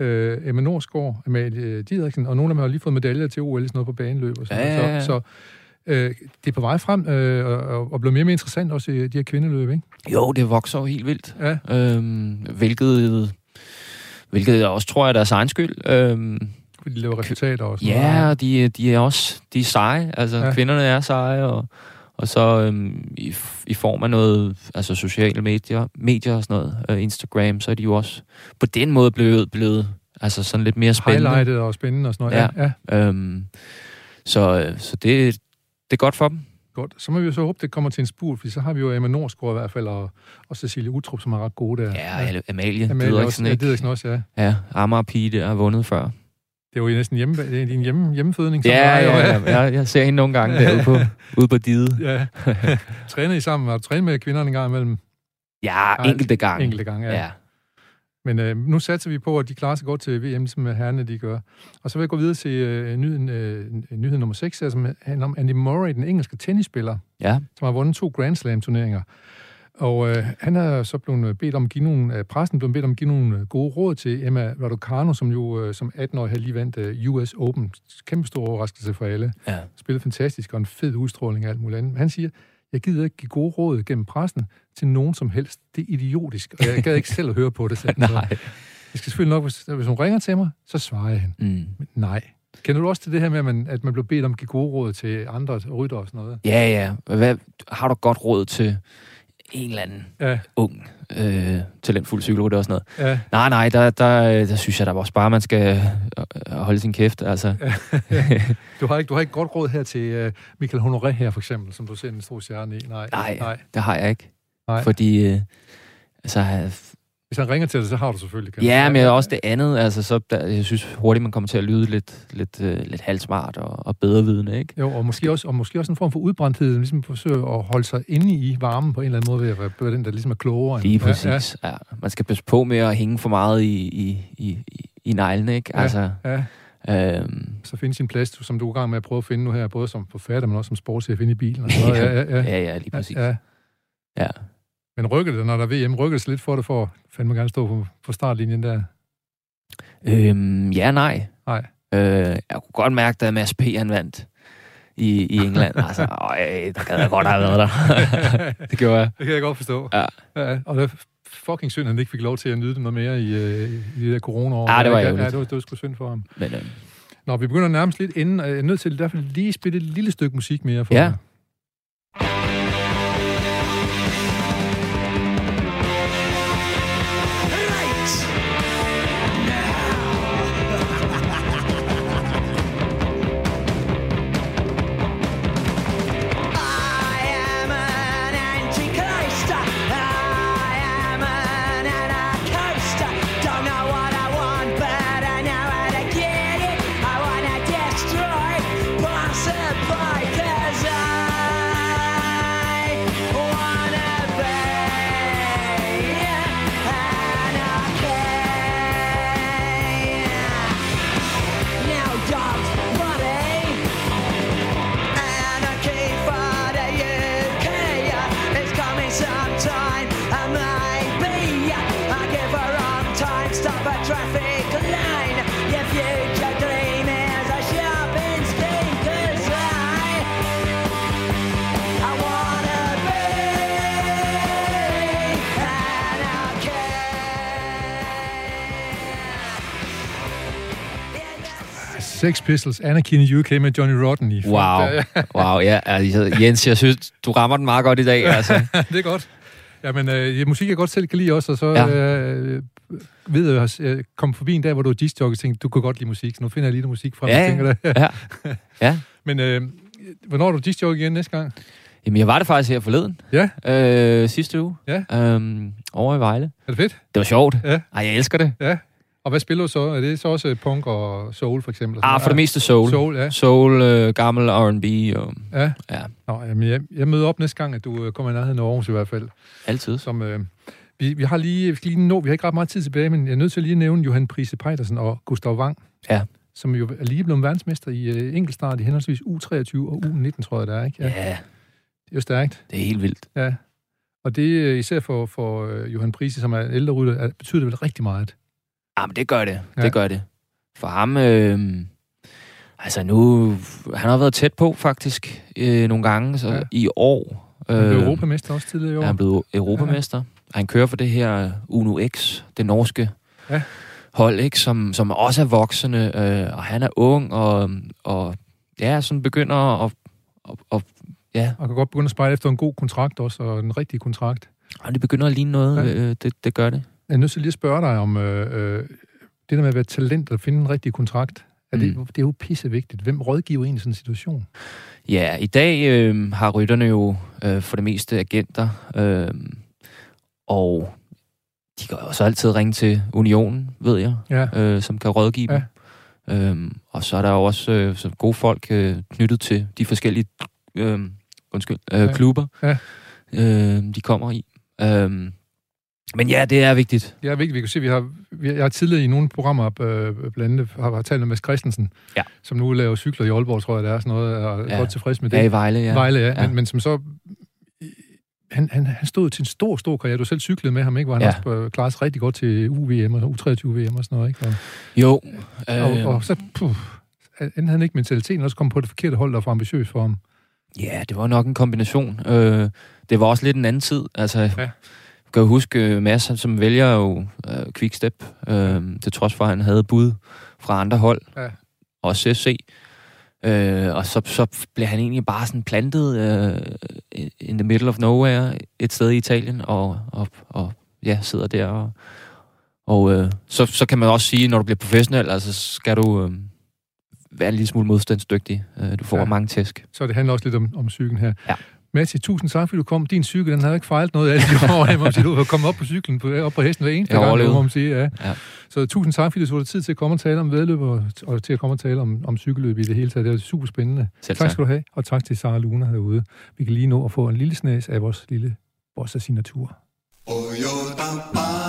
øh, Emma Norsgaard, Amalie Didriksen, og nogle af dem har lige fået medaljer til OL, sådan noget på baneløb og sådan Ja, noget. ja, ja. Så, så øh, det er på vej frem, øh, og, og, bliver mere og mere interessant også i de her kvindeløb, ikke? jo, det vokser jo helt vildt. Ja, Øhm, hvilket, hvilket jeg også tror er deres egen skyld. Øhm, de laver resultater og sådan Ja, og de, de er også de er seje. Altså, ja. kvinderne er seje, og, og så øhm, i, i form af noget, altså sociale medier, medier og sådan noget, øh, Instagram, så er de jo også på den måde blevet, blevet altså sådan lidt mere spændende. Highlightet og spændende og sådan noget. Ja. ja. Øhm, så, øh, så det, det er godt for dem. Godt. Så må vi jo så håbe, det kommer til en spurt, for så har vi jo Emma Norsgaard i hvert fald, og, og Cecilie Utrup, som er ret gode der. Ja, ja. Amalie, Amalie også, Didriksen, ja, ikke? Didriksen også, ja. Ja, Amager Pige, der har vundet før. Det er jo næsten hjemme, det er din hjemme, hjemmefødning. som Ja, og- ja, ja, jeg, jeg ser hende nogle gange derude på, ude på dide. ja. Træner I sammen? Har du trænet med kvinderne en gang imellem? Ja, enkelte gange. Enkelte gange, ja. Ja. Men øh, nu satser vi på, at de klarer sig godt til VM, ligesom herrene de gør. Og så vil jeg gå videre til øh, nyheden, øh, nyhed nummer 6, her, som handler om Andy Murray, den engelske tennisspiller, Ja, som har vundet to Grand Slam-turneringer. Og øh, han er så blevet bedt om at give nogle, øh, pressen blevet bedt om at give nogle øh, gode råd til Emma Raducanu, som jo øh, som 18-årig havde lige vandt øh, US Open. Kæmpe stor overraskelse for alle. ja. Spillet fantastisk og en fed udstråling og alt muligt andet. Han siger, jeg gider ikke give gode råd gennem pressen til nogen som helst. Det er idiotisk, og jeg gad ikke selv at høre på det. så. Nej. Jeg skal selvfølgelig nok, hvis, hvis hun ringer til mig, så svarer jeg hende. Mm. Men nej. Kender du også til det her med, at man, at man blev bedt om at give gode råd til andre rytter og sådan noget? Ja, ja. Hvad, har du godt råd til en eller anden Ja, ung, øh, talentfuld cykelrytter og sådan noget? ja. Nej, nej, der, der, der synes jeg da også bare, man skal øh, holde sin kæft. Altså. Du har ikke, du har ikke godt råd her til uh, Michael Honoré her, for eksempel, som du ser en stor stjerne i. Nej, Nej, nej. det har jeg ikke. Nej. Fordi, øh, altså, Hvis han ringer til dig, så har du selvfølgelig. Kan ja, men også det andet, altså, så der, jeg synes hurtigt, man kommer til at lyde lidt, lidt, øh, lidt halvsmart og, og bedrevidende, ikke? Jo, og måske, også, og måske også en form for udbrændthed, ligesom forsøge at holde sig inde i varmen på en eller anden måde, ved at være- den, der ligesom er klogere. end- Lige Ja, præcis. Ja, ja. Man skal passe på med at hænge for meget i, i, i, i, neglene, ikke? Ja. Altså, Ja, øhm, så finde sin plads, som du er i gang med at prøve at finde nu her, både som forfatter, men også som sportschef inde i bilen. Og noget. Ja, ja, ja. ja, ja, lige præcis. Ja, ja. Ja. Men rykker det, når der er VM, rykker det lidt for det, for fandme gerne stå på, på startlinjen der? Øhm, ja, nej. Nej. Øh, jeg kunne godt mærke, da Mads P. han vandt i, i England. altså, øj, der gad jeg godt have været der. det gjorde jeg. Det kan jeg godt forstå. Ja. ja og det er fucking synd, at han ikke fik lov til at nyde det noget mere i, øh, i det der corona-år. Ja, det var ærgerligt. ja, det var, det var sgu synd for ham. Men øh, Nå, vi begynder nærmest lidt inden. Jeg er nødt til i hvert fald lige spille et lille stykke musik mere for Ja. jer. Sex Pistols, Anarchy in the UK med Johnny Rotten i. wow. Wow, ja. Altså, Jens, jeg synes, du rammer den meget godt i dag. Altså. det er godt. Jamen, øh, musik jeg godt selv kan lide også, og så Ja. øh, ved jeg, jeg kom forbi en dag, hvor du var disc og tænkte, du kunne godt lide musik, så nu finder jeg lige noget musik frem. Ja, jeg tænker det. ja. Ja. Men øh, hvornår er du disc igen næste gang? Jamen, jeg var det faktisk her forleden. Ja. Øh, sidste uge. Ja. Øhm, over i Vejle. Er det fedt? Det var sjovt. Ja. Ej, jeg elsker det. Ja. Og hvad spiller du så? Er det så også øh, punk og soul, for eksempel? Ah, for det meste soul. Soul, ja. Soul, øh, gammel R&B og Ja. ja, Nå, jamen, jeg, jeg møder op næste gang, at du øh, kommer i nærheden af Aarhus i hvert fald. altid. Som, øh, vi, vi har lige, vi skal lige nå, vi har ikke ret meget tid tilbage, men jeg er nødt til at lige nævne Johan Prise Pejdersen og Gustav Wang. Ja. Som jo er lige blevet verdensmester i øh, enkeltstart i henholdsvis U23 og U19, tror jeg, det er, ikke? Ja, Det er jo stærkt. det er helt vildt. Ja. Og det øh, især for, for øh, Johan Prise, som er ældre rytter, er- betyder det vel rigtig meget. Ja, men det gør det. Ja. Det gør det. For ham, øh, altså nu, han har været tæt på faktisk øh, nogle gange, så Ja. ja. i år. Han blev europamester også tidligere i år. er han blevet europamester. Ja. Han kører for det her Uno X, det norske Ja. hold, ikke, som, som også er voksende, øh, og han er ung, og, og ja, sådan begynder at, at, at ja, Og kan godt begynde at spejle efter en god kontrakt også, og en rigtig kontrakt. og det begynder at ligne noget, Ja. ja. øh, det, det gør det. Jeg er nødt til lige at spørge dig om øh, øh, det der med at være talent og finde en rigtig kontrakt. Er det, Mm. det er jo pissevigtigt. Hvem rådgiver en i sådan en situation? Ja, i dag øh, har rytterne jo øh, for det meste agenter, øh, og de kan også altid ringe til Unionen, ved jeg, Ja. øh, som kan rådgive Ja. dem. Øhm, og så er der jo også øh, så gode folk øh, knyttet til de forskellige øh, undskyld, øh, Ja. klubber, Ja. øh, de kommer i. Øh, Men ja, det er vigtigt. Ja, vigtigt. Vi kan se, vi har, vi, jeg har tidligere i nogle programmer, øh, blandt andet har, har talt med Mads Christensen, Ja. som nu laver cykler i Aalborg, tror jeg, det er sådan noget, og er Ja. godt tilfreds med det. Ja, i Vejle, ja. Vejle, ja. Ja. Men, men som så... Han, han, han stod til en stor, stor karriere. Du selv cyklede med ham, ikke? Hvor han Ja. også øh, klarede sig rigtig godt til UVM og U23-VM og sådan noget, ikke? Og, Jo. øh. og, og så... Puh, enten han ikke mentaliteten, også kom på det forkerte hold, der var for ambitiøs for ham. Ja, det var nok en kombination. Øh, det var også lidt en anden tid. Altså, Ja. Kan jo huske, Mads, han som vælger jo øh, Quickstep, øh, til trods for, at han havde bud fra andre hold, Ja. også CSC. Øh, og så, så blev han egentlig bare sådan plantet øh, in the middle of nowhere et sted i Italien, og, og, og ja, sidder der. Og, og øh, så, så kan man også sige, når du bliver professionel, altså skal du øh, være en lille smule modstandsdygtig. Øh, du får Ja. mange tæsk. Så det handler også lidt om, om cyklen her. Ja. Matti, tusind tak, fordi du kom. Din cykel, den havde ikke fejlet noget af alle de år, jeg må sige. Du har kommet op på cyklen, på, op på hesten hver eneste Jeg gang, må man sige. Ja. Ja. Så tusind tak, fordi du tog tid til at komme og tale om vedløb, og, og til at komme og tale om, om cykelløb i det hele taget. Det er super spændende. Selv tak tak. skal du have, og tak til Sara Luna herude. Vi kan lige nå at få en lille snæs af vores lille bossa signatur. Oh.